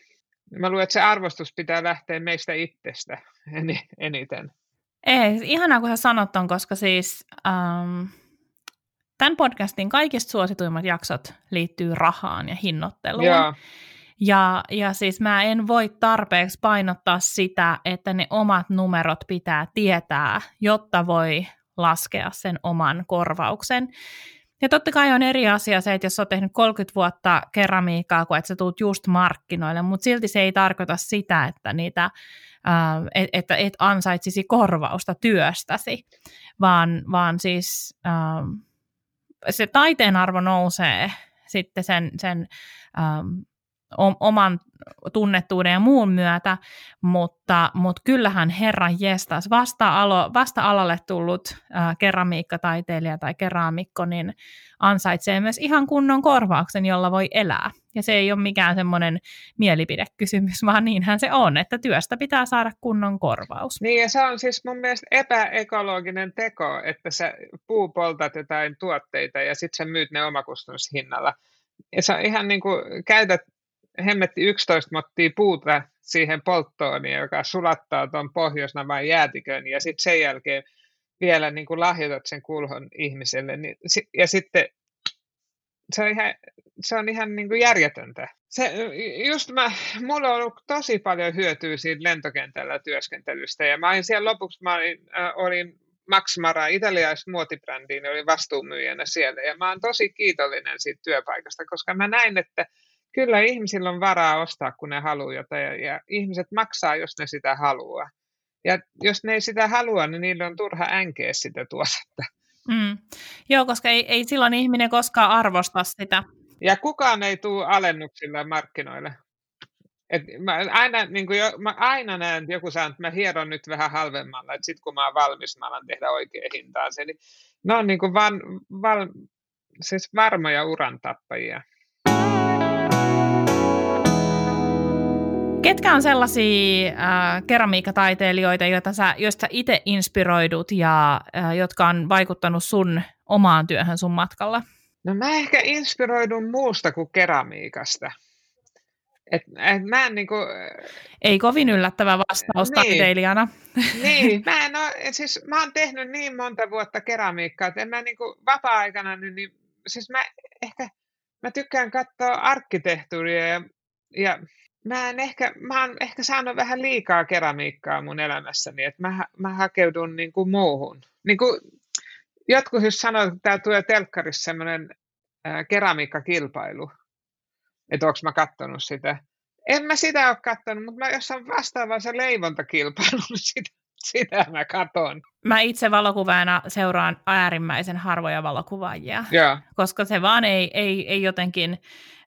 mä luulen, että se arvostus pitää lähteä meistä itsestä eniten. Ei, ihanaa kun sä sanot ton, koska siis ähm, tämän podcastin kaikista suosituimmat jaksot liittyy rahaan ja hinnoitteluun. Joo. Ja, ja siis mä en voi tarpeeksi painottaa sitä, että ne omat numerot pitää tietää, jotta voi laskea sen oman korvauksen. Ja totta kai on eri asia se, että jos olet tehnyt 30 vuotta keramiikkaa, kun et sä tuut just markkinoille, mutta silti se ei tarkoita sitä, että niitä että et ansaitsisi korvausta työstäsi, vaan, vaan siis se taiteen arvo nousee sitten sen, sen oman tunnettuuden ja muun myötä, mutta, mutta kyllähän herran jestas, vasta, alo, vasta alalle tullut ää, keramiikkataiteilija tai keraamikko, niin ansaitsee myös ihan kunnon korvauksen, jolla voi elää. Ja se ei ole mikään semmoinen mielipidekysymys, vaan niinhän se on, että työstä pitää saada kunnon korvaus. Niin ja se on siis mun mielestä epäekologinen teko, että sä puupoltat jotain tuotteita ja sitten sä myyt ne omakustannushinnalla. Ja sä ihan niin kuin käytät hemmetti 11 mottia puuta siihen polttoon, joka sulattaa tuon pohjoisnavan jäätikön, ja sitten sen jälkeen vielä niin kuin lahjoitat sen kulhon ihmiselle. Niin, ja sitten se on ihan, se on ihan niin kuin järjetöntä. Se, just mä, mulla on ollut tosi paljon hyötyä siitä lentokentällä työskentelystä, ja mä olin siellä lopuksi, mä olin, äh, olin Max Mara, italialaista muotibrändiin, oli vastuumyyjänä siellä. Ja mä oon tosi kiitollinen siitä työpaikasta, koska mä näin, että kyllä ihmisillä on varaa ostaa, kun ne haluaa jotain, ja, ja ihmiset maksaa, jos ne sitä haluaa. Ja jos ne ei sitä halua, niin niillä on turha änkeä sitä tuosetta. Mm. Joo, koska ei, ei silloin ihminen koskaan arvosta sitä. Ja kukaan ei tule alennuksilla markkinoille. Et mä aina, niin jo, mä aina näen, että joku sanoo, että mä hieron nyt vähän halvemmalla, että sitten kun mä oon valmis, mä alan tehdä oikea hintaa. Eli ne on niin van, val, siis varmoja urantappajia. Ketkä on sellaisia äh, keramiikkataiteilijoita, joita sä, joista itse inspiroidut ja äh, jotka on vaikuttanut sun omaan työhön sun matkalla? No mä ehkä inspiroidun muusta kuin keramiikasta. Et, et mä en niinku, Ei kovin yllättävä vastaus niin, taiteilijana. Niin, <laughs> mä, en ole, siis mä oon tehnyt niin monta vuotta keramiikkaa, että en mä niinku vapaa-aikana, niin, niin siis mä ehkä, mä tykkään katsoa arkkitehtuuria ja, ja mä, en ehkä, mä oon ehkä saanut vähän liikaa keramiikkaa mun elämässäni, että mä, mä hakeudun niin kuin muuhun. Niin kuin jotkut jos sanoo, että täällä tulee telkkarissa semmoinen keramiikkakilpailu, että onko mä katsonut sitä. En mä sitä ole katsonut, mutta mä, jos on vastaava se leivontakilpailu, niin <laughs> sitä, sitä mä katon. Mä itse valokuvaajana seuraan äärimmäisen harvoja valokuvaajia, ja. koska se vaan ei, ei, ei jotenkin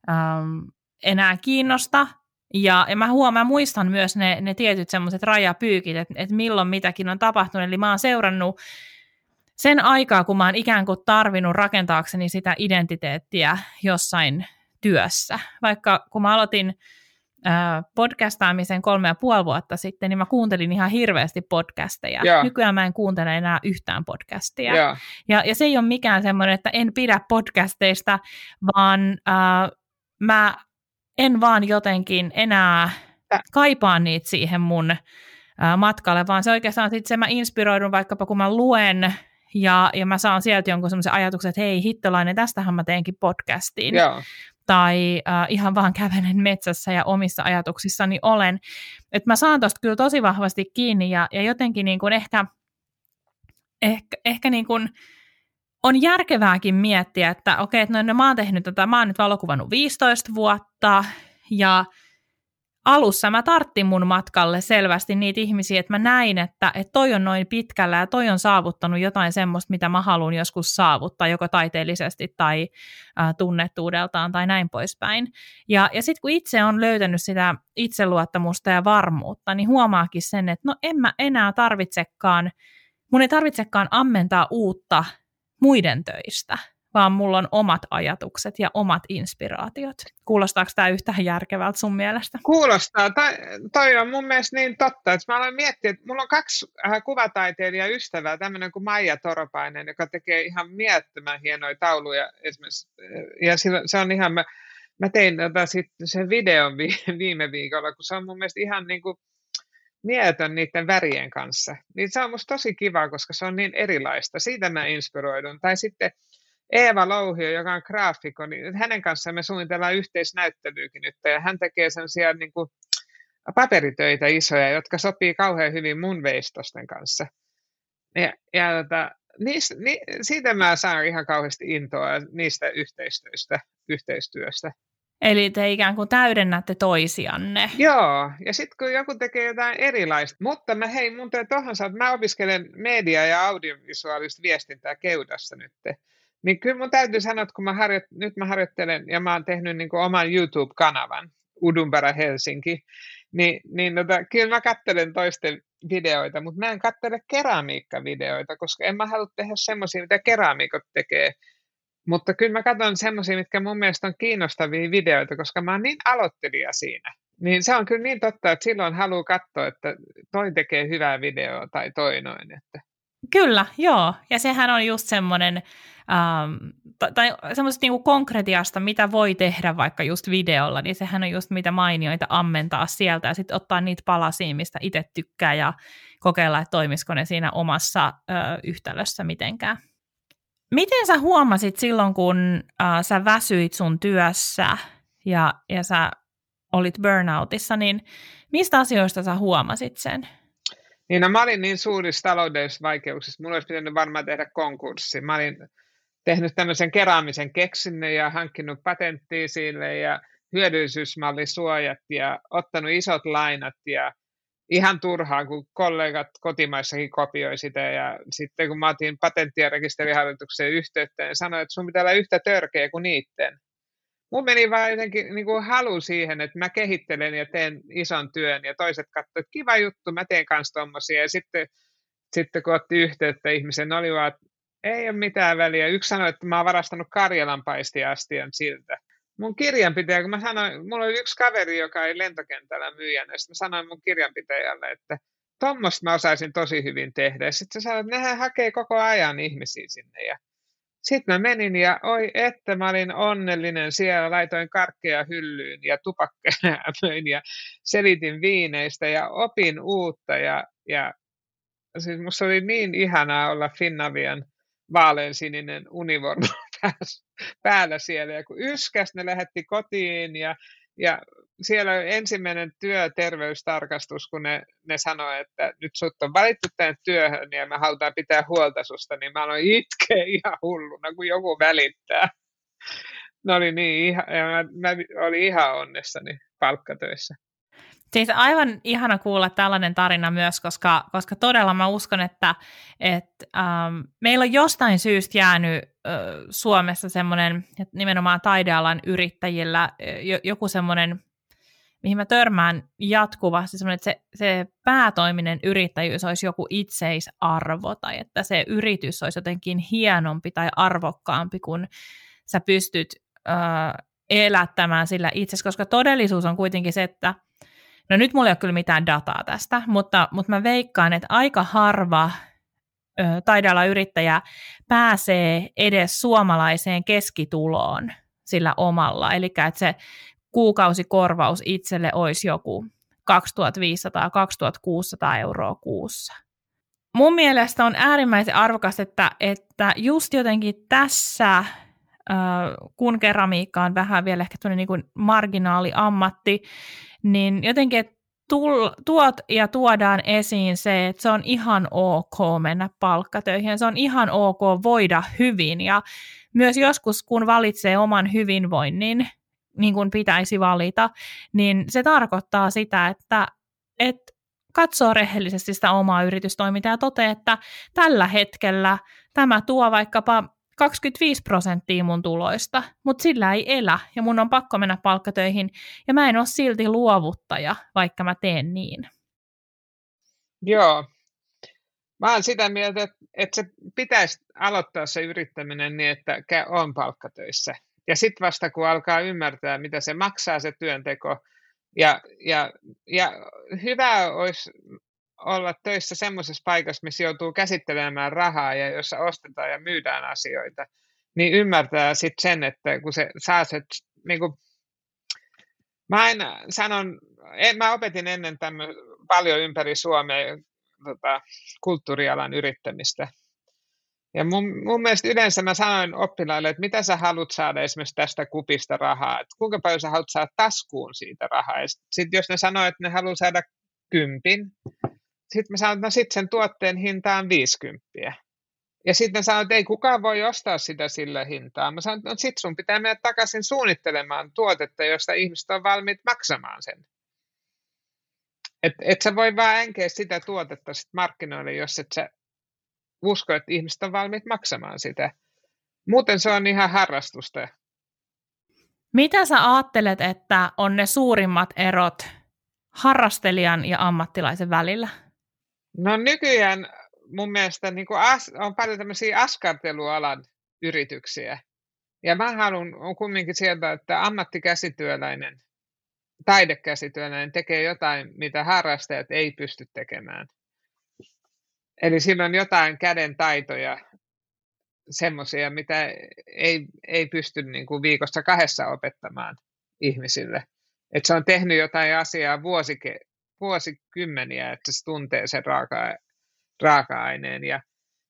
ähm, enää kiinnosta. Ja, ja mä huomaan, muistan myös ne, ne tietyt semmoiset rajapyykit, että, että milloin mitäkin on tapahtunut. Eli mä oon seurannut sen aikaa, kun mä oon ikään kuin tarvinnut rakentaakseni sitä identiteettiä jossain työssä. Vaikka kun mä aloitin podcastaamisen kolme ja puoli vuotta sitten, niin mä kuuntelin ihan hirveästi podcasteja. Yeah. Nykyään mä en kuuntele enää yhtään podcastia. Yeah. Ja, ja se ei ole mikään semmoinen, että en pidä podcasteista, vaan äh, mä en vaan jotenkin enää kaipaa niitä siihen mun äh, matkalle, vaan se oikeastaan sitten se mä inspiroidun vaikkapa kun mä luen ja, ja mä saan sieltä jonkun semmoisen ajatuksen, että hei hittolainen, tästähän mä teenkin podcastin. Yeah tai äh, ihan vaan kävelen metsässä ja omissa ajatuksissani olen. Että mä saan tosta kyllä tosi vahvasti kiinni ja, ja jotenkin niin kuin ehkä, ehkä, ehkä niin kuin on järkevääkin miettiä, että okei, että no, no mä oon tehnyt tätä, mä oon nyt valokuvannut 15 vuotta ja alussa mä tarttin mun matkalle selvästi niitä ihmisiä, että mä näin, että, että toi on noin pitkällä ja toi on saavuttanut jotain semmoista, mitä mä haluan joskus saavuttaa, joko taiteellisesti tai ä, tunnettuudeltaan tai näin poispäin. Ja, ja sitten kun itse on löytänyt sitä itseluottamusta ja varmuutta, niin huomaakin sen, että no en mä enää tarvitsekaan, mun ei tarvitsekaan ammentaa uutta muiden töistä, vaan mulla on omat ajatukset ja omat inspiraatiot. Kuulostaako tämä yhtään järkevältä sun mielestä? Kuulostaa. Toi, toi on mun mielestä niin totta, että mä aloin miettiä, että mulla on kaksi äh, kuvataiteilija ystävää, tämmöinen kuin Maija Toropainen, joka tekee ihan miettömän hienoja tauluja esimerkiksi. Äh, ja se on ihan, mä, mä tein tota sit sen videon <laughs> viime viikolla, kun se on mun mielestä ihan niin kuin mietön niiden värien kanssa. Niin se on musta tosi kiva, koska se on niin erilaista. Siitä mä inspiroidun. Tai sitten Eeva Louhio, joka on graafikko, niin hänen kanssaan me suunnitellaan yhteisnäyttelyykin nyt, ja hän tekee sellaisia niin kuin, paperitöitä isoja, jotka sopii kauhean hyvin mun veistosten kanssa. Ja, ja tota, niistä, ni, siitä mä saan ihan kauheasti intoa niistä yhteistyöstä, yhteistyöstä. Eli te ikään kuin täydennätte toisianne. Joo, ja sitten kun joku tekee jotain erilaista, mutta mä hei, mun tuohon että mä opiskelen media- ja audiovisuaalista viestintää Keudassa nyt. Niin kyllä mun täytyy sanoa, että kun mä harjoit, nyt mä harjoittelen ja mä oon tehnyt niin kuin oman YouTube-kanavan, Udumbara Helsinki, niin, niin tota, kyllä mä katselen toisten videoita, mutta mä en katsele keramiikkavideoita, koska en mä halua tehdä semmoisia, mitä keramiikot tekee. Mutta kyllä mä katson semmoisia, mitkä mun mielestä on kiinnostavia videoita, koska mä oon niin aloittelija siinä. Niin se on kyllä niin totta, että silloin haluaa katsoa, että toi tekee hyvää videoa tai toi noin. Että. Kyllä, joo. Ja sehän on just semmoinen, ähm, tai semmoisesta niinku konkretiasta, mitä voi tehdä vaikka just videolla, niin sehän on just mitä mainioita ammentaa sieltä ja sitten ottaa niitä palasia, mistä itse tykkää ja kokeilla, että toimisiko ne siinä omassa ö, yhtälössä mitenkään. Miten sä huomasit silloin, kun äh, sä väsyit sun työssä ja, ja sä olit burnoutissa, niin mistä asioista sä huomasit sen? Niin no, mä olin niin suurissa taloudellisissa vaikeuksissa, mulla olisi pitänyt varmaan tehdä konkurssi. Mä olin tehnyt tämmöisen keräämisen keksinnön ja hankkinut patenttia sille ja hyödyllisyysmallisuojat ja ottanut isot lainat ja ihan turhaan, kun kollegat kotimaissakin kopioi sitä ja sitten kun mä otin patentti- ja rekisterihallituksen yhteyttä, niin sanoin, että sun pitää olla yhtä törkeä kuin niitten. Mun meni vaan jotenkin niin kuin halu siihen, että mä kehittelen ja teen ison työn ja toiset katsoivat, että kiva juttu, mä teen kanssa tommosia ja sitten, sitten kun otti yhteyttä ihmisen, oli vaan, että ei ole mitään väliä. Yksi sanoi, että mä oon varastanut Karjalan paistiastian siltä mun kirjanpitäjä, kun mä sanoin, mulla oli yksi kaveri, joka ei lentokentällä myyjänä, sitten mä sanoin mun kirjanpitäjälle, että tuommoista mä osaisin tosi hyvin tehdä. Ja sitten se sanoi, että nehän hakee koko ajan ihmisiä sinne. Ja sitten mä menin ja oi, että mä olin onnellinen siellä, laitoin karkkeja hyllyyn ja tupakkeja <laughs> möin ja selitin viineistä ja opin uutta. Ja, ja siis musta oli niin ihanaa olla Finnavian vaaleansininen univormu <laughs> päällä siellä. Ja kun yskäs, ne lähetti kotiin ja, ja siellä oli ensimmäinen työterveystarkastus, kun ne, ne sanoi, että nyt sut on valittu tänne työhön ja me halutaan pitää huolta susta, niin mä aloin itkeä <laughs> ihan hulluna, kun joku välittää. Ne oli niin, ihan, ja mä, mä olin ihan onnessani palkkatöissä. Siis aivan ihana kuulla tällainen tarina myös, koska, koska todella mä uskon, että, että ähm, meillä on jostain syystä jäänyt äh, Suomessa semmoinen, nimenomaan taidealan yrittäjillä, äh, joku semmoinen, mihin mä törmään jatkuvasti, semmoinen, että se, se päätoiminen yrittäjyys olisi joku itseisarvo, tai että se yritys olisi jotenkin hienompi tai arvokkaampi, kun sä pystyt äh, elättämään sillä itse, koska todellisuus on kuitenkin se, että No nyt mulla ei ole kyllä mitään dataa tästä, mutta, mutta mä veikkaan, että aika harva ö, taidealayrittäjä pääsee edes suomalaiseen keskituloon sillä omalla. Eli että se kuukausikorvaus itselle olisi joku 2500-2600 euroa kuussa. Mun mielestä on äärimmäisen arvokas, että, että just jotenkin tässä kun keramiikka on vähän vielä ehkä niin kuin marginaaliammatti, niin jotenkin, että tuot ja tuodaan esiin se, että se on ihan ok mennä palkkatöihin, se on ihan ok voida hyvin. Ja myös joskus kun valitsee oman hyvinvoinnin, niin kuin pitäisi valita, niin se tarkoittaa sitä, että, että katsoo rehellisesti sitä omaa yritystoimintaa ja toteaa, että tällä hetkellä tämä tuo vaikkapa 25 prosenttia mun tuloista, mutta sillä ei elä ja mun on pakko mennä palkkatöihin ja mä en ole silti luovuttaja, vaikka mä teen niin. Joo. Mä oon sitä mieltä, että, se pitäisi aloittaa se yrittäminen niin, että on palkkatöissä. Ja sitten vasta kun alkaa ymmärtää, mitä se maksaa se työnteko, ja, ja, ja hyvä olisi olla töissä semmoisessa paikassa, missä joutuu käsittelemään rahaa ja jossa ostetaan ja myydään asioita, niin ymmärtää sitten sen, että kun se saa se, niin kuin, mä aina sanon, en, mä opetin ennen tämmö, paljon ympäri Suomea tota, kulttuurialan yrittämistä. Ja mun, mun mielestä yleensä mä sanoin oppilaille, että mitä sä haluat saada esimerkiksi tästä kupista rahaa, että kuinka paljon sä haluat saada taskuun siitä rahaa. Sitten jos ne sanoo, että ne haluaa saada kympin, sitten mä sanoin, että no sit sen tuotteen hinta on 50. Ja sitten sanoin, että ei kukaan voi ostaa sitä sillä hintaa. Mä sanoin, että no sit sun pitää mennä takaisin suunnittelemaan tuotetta, josta ihmiset on valmiit maksamaan sen. Et, et sä voi vaan enkeä sitä tuotetta sit markkinoille, jos et sä usko, että ihmiset on valmiit maksamaan sitä. Muuten se on ihan harrastusta. Mitä sä ajattelet, että on ne suurimmat erot harrastelijan ja ammattilaisen välillä? No nykyään mun mielestä niin kuin as, on paljon tämmöisiä askartelualan yrityksiä. Ja mä haluan on kumminkin sieltä, että ammattikäsityöläinen, taidekäsityöläinen tekee jotain, mitä harrastajat ei pysty tekemään. Eli sillä on jotain käden taitoja, semmoisia, mitä ei, ei pysty niin kuin viikossa kahdessa opettamaan ihmisille. Että se on tehnyt jotain asiaa vuosike, vuosikymmeniä, että se tuntee sen raaka, raaka-aineen. Ja,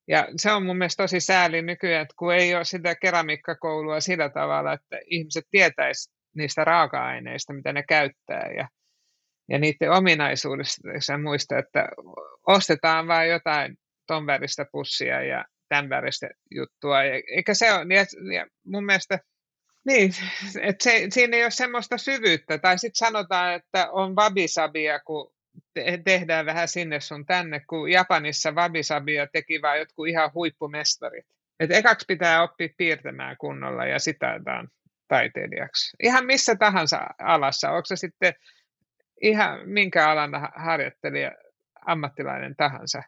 ja se on mun mielestä tosi sääli nykyään, että kun ei ole sitä keramiikkakoulua sillä tavalla, että ihmiset tietäisi niistä raaka-aineista, mitä ne käyttää. Ja, ja niiden ominaisuudesta muista, että ostetaan vain jotain ton väristä pussia ja tämän väristä juttua. Eikä se ole, ja, ja mun mielestä niin, <laughs> että se, siinä ei ole semmoista syvyyttä. Tai sitten sanotaan, että on wabisabia, kun te- tehdään vähän sinne sun tänne, kun Japanissa wabisabia teki vain jotkut ihan huippumestarit. Et ekaksi pitää oppia piirtämään kunnolla ja sitä taiteilijaksi. Ihan missä tahansa alassa. Onko se sitten ihan minkä alan harjoittelija, ammattilainen tahansa.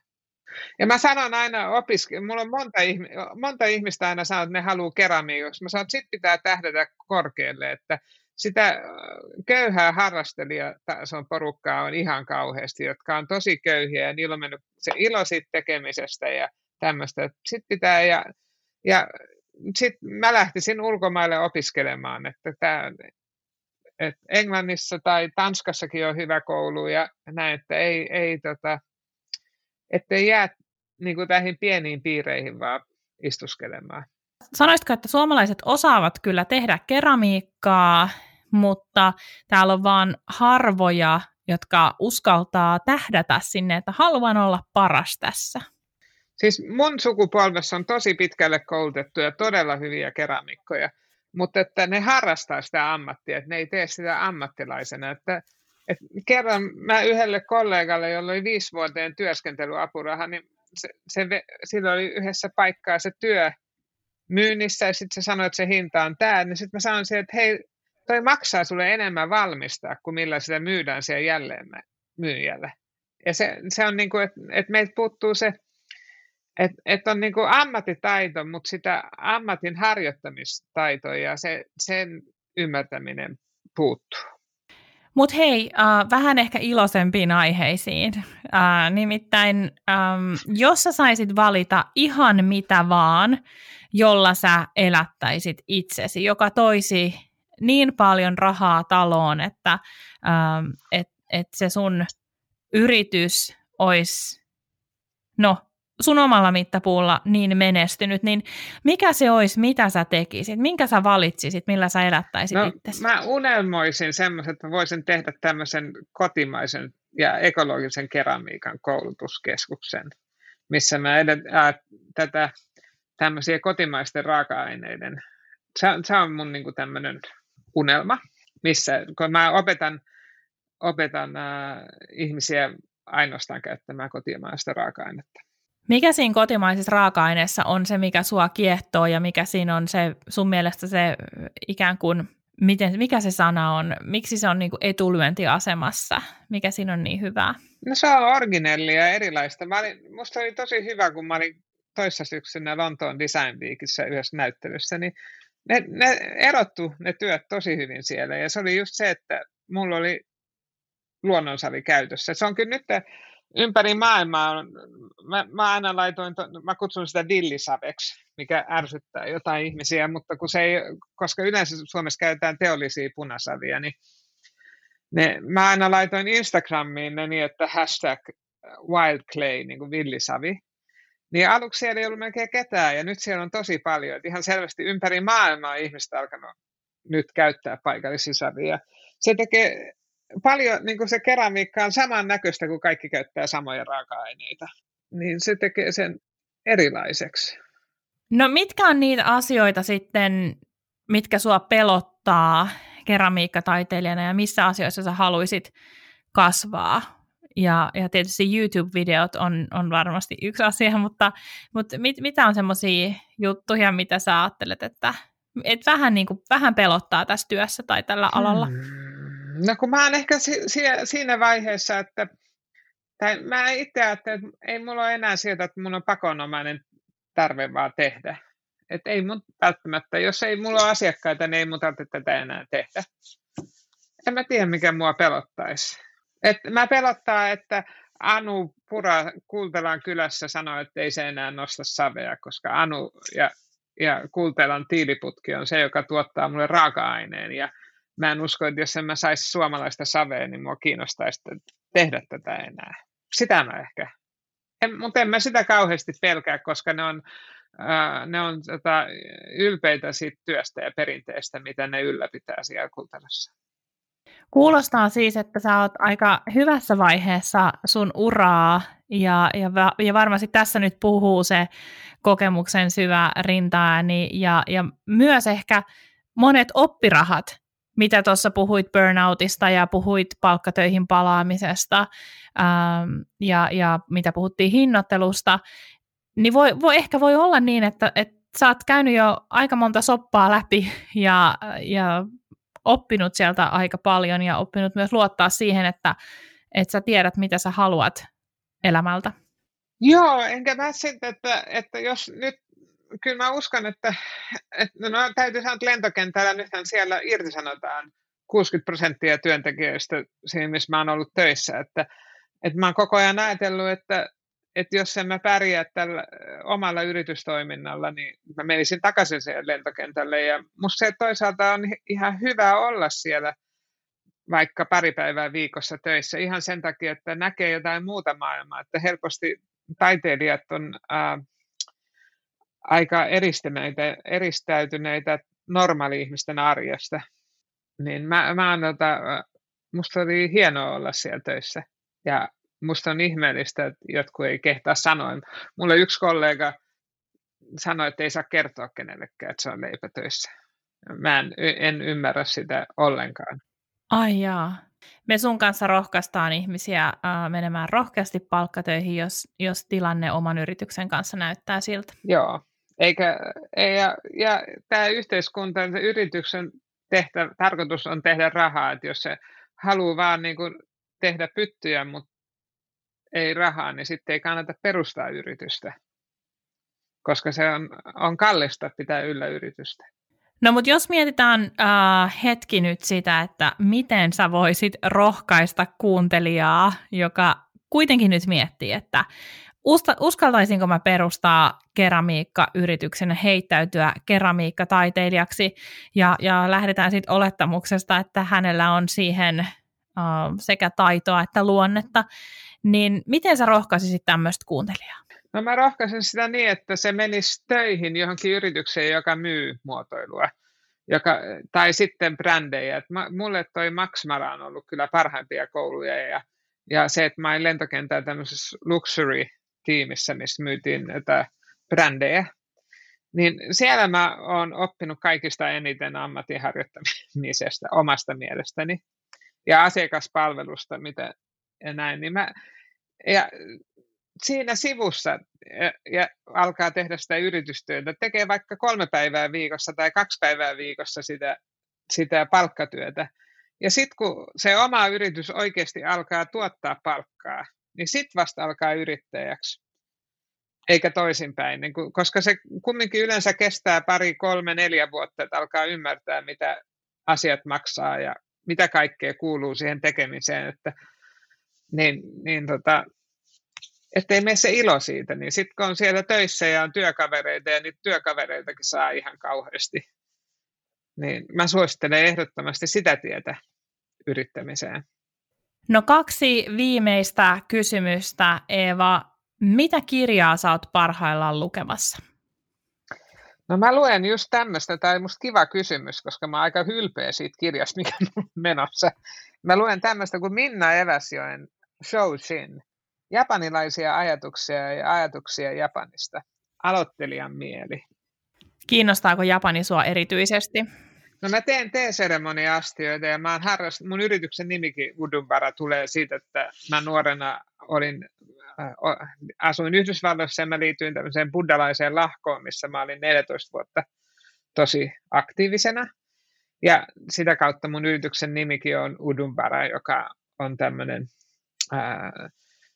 Ja mä sanon aina opiske, mulla on monta, monta ihmistä aina sanoo, että ne haluaa keramiikoksi. Mä sanon, että sit pitää tähdätä korkealle, että sitä köyhää harrastelijatason porukkaa on ihan kauheasti, jotka on tosi köyhiä ja niillä on mennyt se ilo siitä tekemisestä ja tämmöistä. Sitten pitää, ja, ja sitten mä lähtisin ulkomaille opiskelemaan, että tämä et Englannissa tai Tanskassakin on hyvä koulu ja näin, että ei, ei tota, ettei jää niin kuin näihin pieniin piireihin vaan istuskelemaan. Sanoisitko, että suomalaiset osaavat kyllä tehdä keramiikkaa, mutta täällä on vain harvoja, jotka uskaltaa tähdätä sinne, että haluan olla paras tässä? Siis mun sukupolvessa on tosi pitkälle koulutettuja, todella hyviä keramikkoja, mutta että ne harrastaa sitä ammattia, että ne ei tee sitä ammattilaisena. Että, että kerran mä yhdelle kollegalle, jolla oli viisi vuoteen työskentelyapuraha, niin se, se, sillä oli yhdessä paikkaa se työ myynnissä ja sitten se sanoi, että se hinta on tämä, niin sitten mä sanoin siihen, että hei, toi maksaa sulle enemmän valmistaa kuin millä sitä myydään siellä jälleen myyjälle. Ja se, se on niin kuin, että, että meiltä puuttuu se että et on niin ammattitaito, mutta sitä ammatin harjoittamistaitoa ja se, sen ymmärtäminen puuttuu. Mutta hei, äh, vähän ehkä iloisempiin aiheisiin. Äh, nimittäin, ähm, jos sä saisit valita ihan mitä vaan, jolla sä elättäisit itsesi, joka toisi niin paljon rahaa taloon, että ähm, et, et se sun yritys olisi, no sun omalla mittapuulla niin menestynyt, niin mikä se olisi, mitä sä tekisit? Minkä sä valitsisit, millä sä elättäisit no, itsesi? Mä unelmoisin semmoisen, että voisin tehdä tämmöisen kotimaisen ja ekologisen keramiikan koulutuskeskuksen, missä mä edet, ää, tätä tämmöisiä kotimaisten raaka-aineiden, se, se on mun niin tämmöinen unelma, missä kun mä opetan, opetan ää, ihmisiä ainoastaan käyttämään kotimaista raaka-ainetta. Mikä siinä kotimaisessa raaka-aineessa on se, mikä sua kiehtoo ja mikä siinä on se sun mielestä se ikään kuin, miten, mikä se sana on, miksi se on niin kuin etulyöntiasemassa, mikä siinä on niin hyvää? No se on originellia ja erilaista. Mä olin, musta oli tosi hyvä, kun mä olin toissa syksynä Lontoon Design Weekissä yhdessä näyttelyssä, niin ne, ne erottu ne työt tosi hyvin siellä ja se oli just se, että mulla oli luonnonsali käytössä. Se on kyllä nyt ympäri maailmaa, mä, mä aina laitoin, to, mä kutsun sitä villisaveksi, mikä ärsyttää jotain ihmisiä, mutta kun se ei, koska yleensä Suomessa käytetään teollisia punasavia, niin ne, mä aina laitoin Instagramiin ne niin, että hashtag wildclay, niin kuin villisavi. Niin aluksi siellä ei ollut melkein ketään, ja nyt siellä on tosi paljon. Että ihan selvästi ympäri maailmaa ihmistä alkanut nyt käyttää paikallisia savia. Se tekee paljon niin kuin se keramiikka on samannäköistä, kun kaikki käyttää samoja raaka-aineita. Niin se tekee sen erilaiseksi. No mitkä on niitä asioita sitten, mitkä sua pelottaa keramiikkataiteilijana ja missä asioissa sä haluaisit kasvaa? Ja, ja tietysti YouTube-videot on, on varmasti yksi asia, <laughs> mutta, mutta mit, mitä on semmoisia juttuja, mitä sä ajattelet, että et vähän, niin kuin, vähän pelottaa tässä työssä tai tällä alalla? Hmm. No kun mä oon ehkä si- si- siinä vaiheessa, että tai mä itse ajattelen, että ei mulla ole enää sieltä, että mun on pakonomainen tarve vaan tehdä. Että ei mun välttämättä, jos ei mulla ole asiakkaita, niin ei mun tarvitse tätä enää tehdä. En mä tiedä, mikä mua pelottaisi. Et mä pelottaa, että Anu Pura Kultelan kylässä sanoi, että ei se enää nosta savea, koska Anu ja, ja Kultelan tiiliputki on se, joka tuottaa mulle raaka-aineen. Ja mä en usko, että jos en mä saisi suomalaista savea, niin mua kiinnostaisi tehdä tätä enää. Sitä mä ehkä. En, mutta en mä sitä kauheasti pelkää, koska ne on, äh, ne on tota, ylpeitä siitä työstä ja perinteestä, mitä ne ylläpitää siellä kulttuurissa. Kuulostaa siis, että sä oot aika hyvässä vaiheessa sun uraa ja, ja, ja varmasti tässä nyt puhuu se kokemuksen syvä rintaääni ja, ja myös ehkä monet oppirahat, mitä tuossa puhuit burnoutista ja puhuit palkkatöihin palaamisesta ähm, ja, ja mitä puhuttiin hinnoittelusta, niin voi, voi, ehkä voi olla niin, että, että sä oot käynyt jo aika monta soppaa läpi ja, ja oppinut sieltä aika paljon ja oppinut myös luottaa siihen, että, että sä tiedät, mitä sä haluat elämältä. Joo, enkä mä sitten, että, että jos nyt, kyllä mä uskon, että, että no, täytyy sanoa, että lentokentällä nythän siellä irtisanotaan 60 prosenttia työntekijöistä siinä, missä mä oon ollut töissä, että, että mä oon koko ajan ajatellut, että, että jos en mä pärjää tällä omalla yritystoiminnalla, niin mä menisin takaisin siihen lentokentälle. Ja musta se toisaalta on ihan hyvä olla siellä vaikka pari päivää viikossa töissä ihan sen takia, että näkee jotain muuta maailmaa. Että helposti taiteilijat on ää, aika eristäytyneitä, eristäytyneitä normaali-ihmisten arjesta. Niin mä, mä tota, musta oli hienoa olla siellä töissä. Ja musta on ihmeellistä, että jotkut ei kehtaa sanoa. Mulle yksi kollega sanoi, että ei saa kertoa kenellekään, että se on leipätöissä. Mä en, en ymmärrä sitä ollenkaan. Ai jaa. Me sun kanssa rohkaistaan ihmisiä äh, menemään rohkeasti palkkatöihin, jos, jos tilanne oman yrityksen kanssa näyttää siltä. Joo, eikä, ei, ja, ja tämä yhteiskunta, yrityksen tehtä, tarkoitus on tehdä rahaa, että jos se haluaa vaan niin kuin tehdä pyttyjä, mutta ei rahaa, niin sitten ei kannata perustaa yritystä, koska se on, on kallista pitää yllä yritystä. No mutta jos mietitään äh, hetki nyt sitä, että miten sä voisit rohkaista kuuntelijaa, joka kuitenkin nyt miettii, että uskaltaisinko mä perustaa keramiikka-yrityksen ja heittäytyä keramiikkataiteilijaksi ja, ja lähdetään sitten olettamuksesta, että hänellä on siihen äh, sekä taitoa että luonnetta, niin miten sä rohkaisisit tämmöistä kuuntelijaa? No mä rohkaisen sitä niin, että se menisi töihin johonkin yritykseen, joka myy muotoilua. Joka, tai sitten brändejä. Et mä, mulle toi Max Mara on ollut kyllä parhaimpia kouluja ja, ja se, että mä olin lentokentällä tämmöisessä luxury-tiimissä, missä myytiin näitä brändejä, niin siellä mä oon oppinut kaikista eniten ammatin harjoittamisesta <laughs> omasta mielestäni ja asiakaspalvelusta, mitä ja näin, niin mä, ja siinä sivussa ja, ja alkaa tehdä sitä yritystyötä, tekee vaikka kolme päivää viikossa tai kaksi päivää viikossa sitä, sitä palkkatyötä. Ja sitten kun se oma yritys oikeasti alkaa tuottaa palkkaa, niin sitten vasta alkaa yrittäjäksi. Eikä toisinpäin, niin kun, koska se kumminkin yleensä kestää pari, kolme, neljä vuotta, että alkaa ymmärtää, mitä asiat maksaa ja mitä kaikkea kuuluu siihen tekemiseen. Että niin, niin tota, ettei mene se ilo siitä, niin sitten kun on siellä töissä ja on työkavereita ja niitä työkavereitakin saa ihan kauheasti, niin mä suosittelen ehdottomasti sitä tietä yrittämiseen. No kaksi viimeistä kysymystä, Eeva. Mitä kirjaa sä oot parhaillaan lukemassa? No mä luen just tämmöistä, tai musta kiva kysymys, koska mä oon aika hylpeä siitä kirjasta, mikä on menossa. Mä luen tämmöistä kuin Minna Eväsjoen Shoshin, japanilaisia ajatuksia ja ajatuksia Japanista. Aloittelijan mieli. Kiinnostaako Japani sua erityisesti? No mä teen teeseremonia-astioita ja mä oon harrast... mun yrityksen nimikin Udumbara tulee siitä, että mä nuorena olin, äh, asuin Yhdysvalloissa ja mä liityin tämmöiseen buddalaiseen lahkoon, missä mä olin 14 vuotta tosi aktiivisena. Ja sitä kautta mun yrityksen nimikin on Udumbara, joka on tämmöinen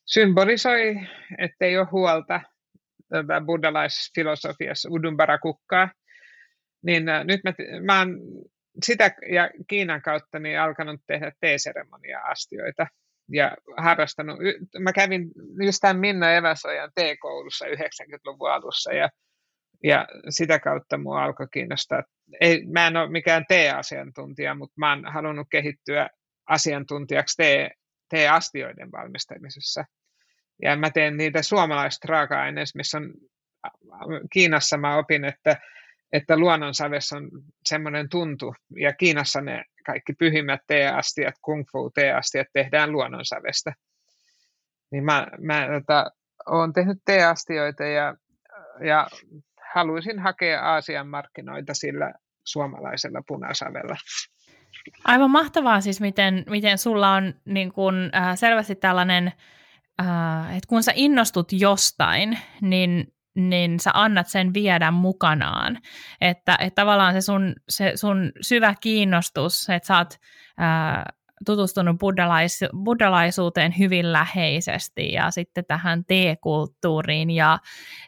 symbolisoi, ettei ole huolta tätä buddhalaisfilosofiassa Udumbara kukkaa. Niin äh, nyt mä, mä oon sitä ja Kiinan kautta niin alkanut tehdä teeseremonia-astioita ja harrastanut. Mä kävin just tämän Minna Eväsojan T-koulussa 90-luvun alussa ja, ja sitä kautta mua alkoi kiinnostaa. Ei, mä en ole mikään T-asiantuntija, mutta mä oon halunnut kehittyä asiantuntijaksi T, T-astioiden valmistamisessa. Ja mä teen niitä suomalaisista raaka-aineista, missä on Kiinassa mä opin, että, että luonnonsavessa on semmoinen tuntu, ja Kiinassa ne kaikki pyhimmät teeastiat, kung fu teeastiat tehdään luonnonsavesta. Niin mä, mä tota, olen tehnyt teeastioita ja, ja haluaisin hakea Aasian markkinoita sillä suomalaisella punasavella. Aivan mahtavaa siis, miten, miten sulla on niin kun, äh, selvästi tällainen, äh, että kun sä innostut jostain, niin, niin sä annat sen viedä mukanaan. Että, että tavallaan se sun, se sun syvä kiinnostus, että sä oot äh, tutustunut buddhalais, buddhalaisuuteen hyvin läheisesti ja sitten tähän teekulttuuriin ja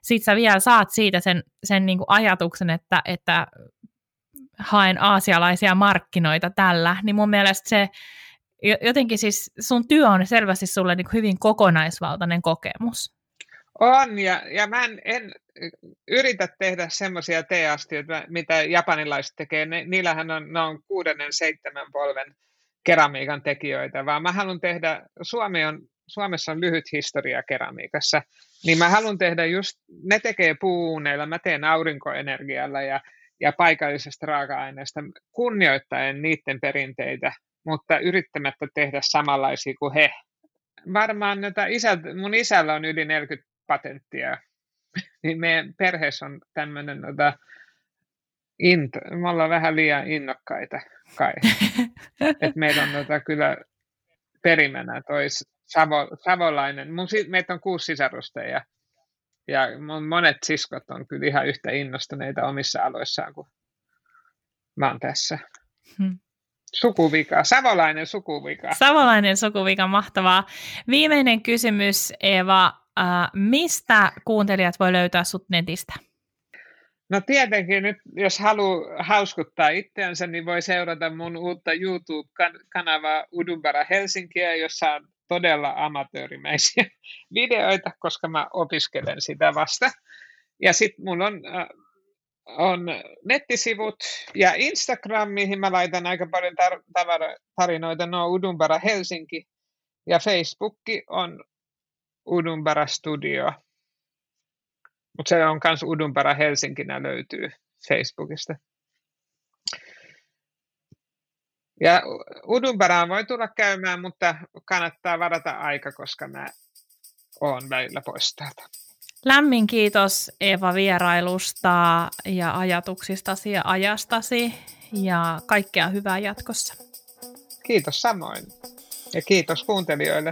sit sä vielä saat siitä sen, sen niin kuin ajatuksen, että, että haen aasialaisia markkinoita tällä, niin mun mielestä se jotenkin siis sun työ on selvästi sulle niin hyvin kokonaisvaltainen kokemus. On, ja, ja mä en, en yritä tehdä semmoisia teeastioita, mitä japanilaiset tekee. Ne, niillähän on, ne on kuudennen, seitsemän polven keramiikan tekijöitä, vaan mä haluan tehdä, Suomi on, Suomessa on lyhyt historia keramiikassa, niin mä haluan tehdä just, ne tekee puuneilla, mä teen aurinkoenergialla ja ja paikallisesta raaka-aineesta kunnioittaen niiden perinteitä, mutta yrittämättä tehdä samanlaisia kuin he. Varmaan että isä, mun isällä on yli 40 patenttia, <laughs> niin meidän perheessä on tämmöinen, että into, me ollaan vähän liian innokkaita kai. <laughs> Et meillä on tota, kyllä perimänä toi Savo, savolainen, mun, meitä on kuusi sisarusta ja ja monet siskot on kyllä ihan yhtä innostuneita omissa aloissaan kuin mä oon tässä. Hmm. Sukuvika, savolainen sukuvika. Savolainen sukuvika, mahtavaa. Viimeinen kysymys, Eva. Äh, mistä kuuntelijat voi löytää sut netistä? No tietenkin nyt, jos haluaa hauskuttaa itseänsä, niin voi seurata mun uutta YouTube-kanavaa Udumbara Helsinkiä, jossa on todella amatöörimäisiä <laughs> videoita, koska mä opiskelen sitä vasta. Ja sitten mulla on, äh, on nettisivut ja Instagram, mihin mä laitan aika paljon tar- tarinoita, no Udumbara Helsinki. Ja Facebook on Udumbara Studio. Mutta se on myös Udumbara Helsinkinä löytyy Facebookista. Ja Udunparaan voi tulla käymään, mutta kannattaa varata aika, koska mä oon välillä pois täältä. Lämmin kiitos Eeva vierailusta ja ajatuksistasi ja ajastasi ja kaikkea hyvää jatkossa. Kiitos samoin ja kiitos kuuntelijoille.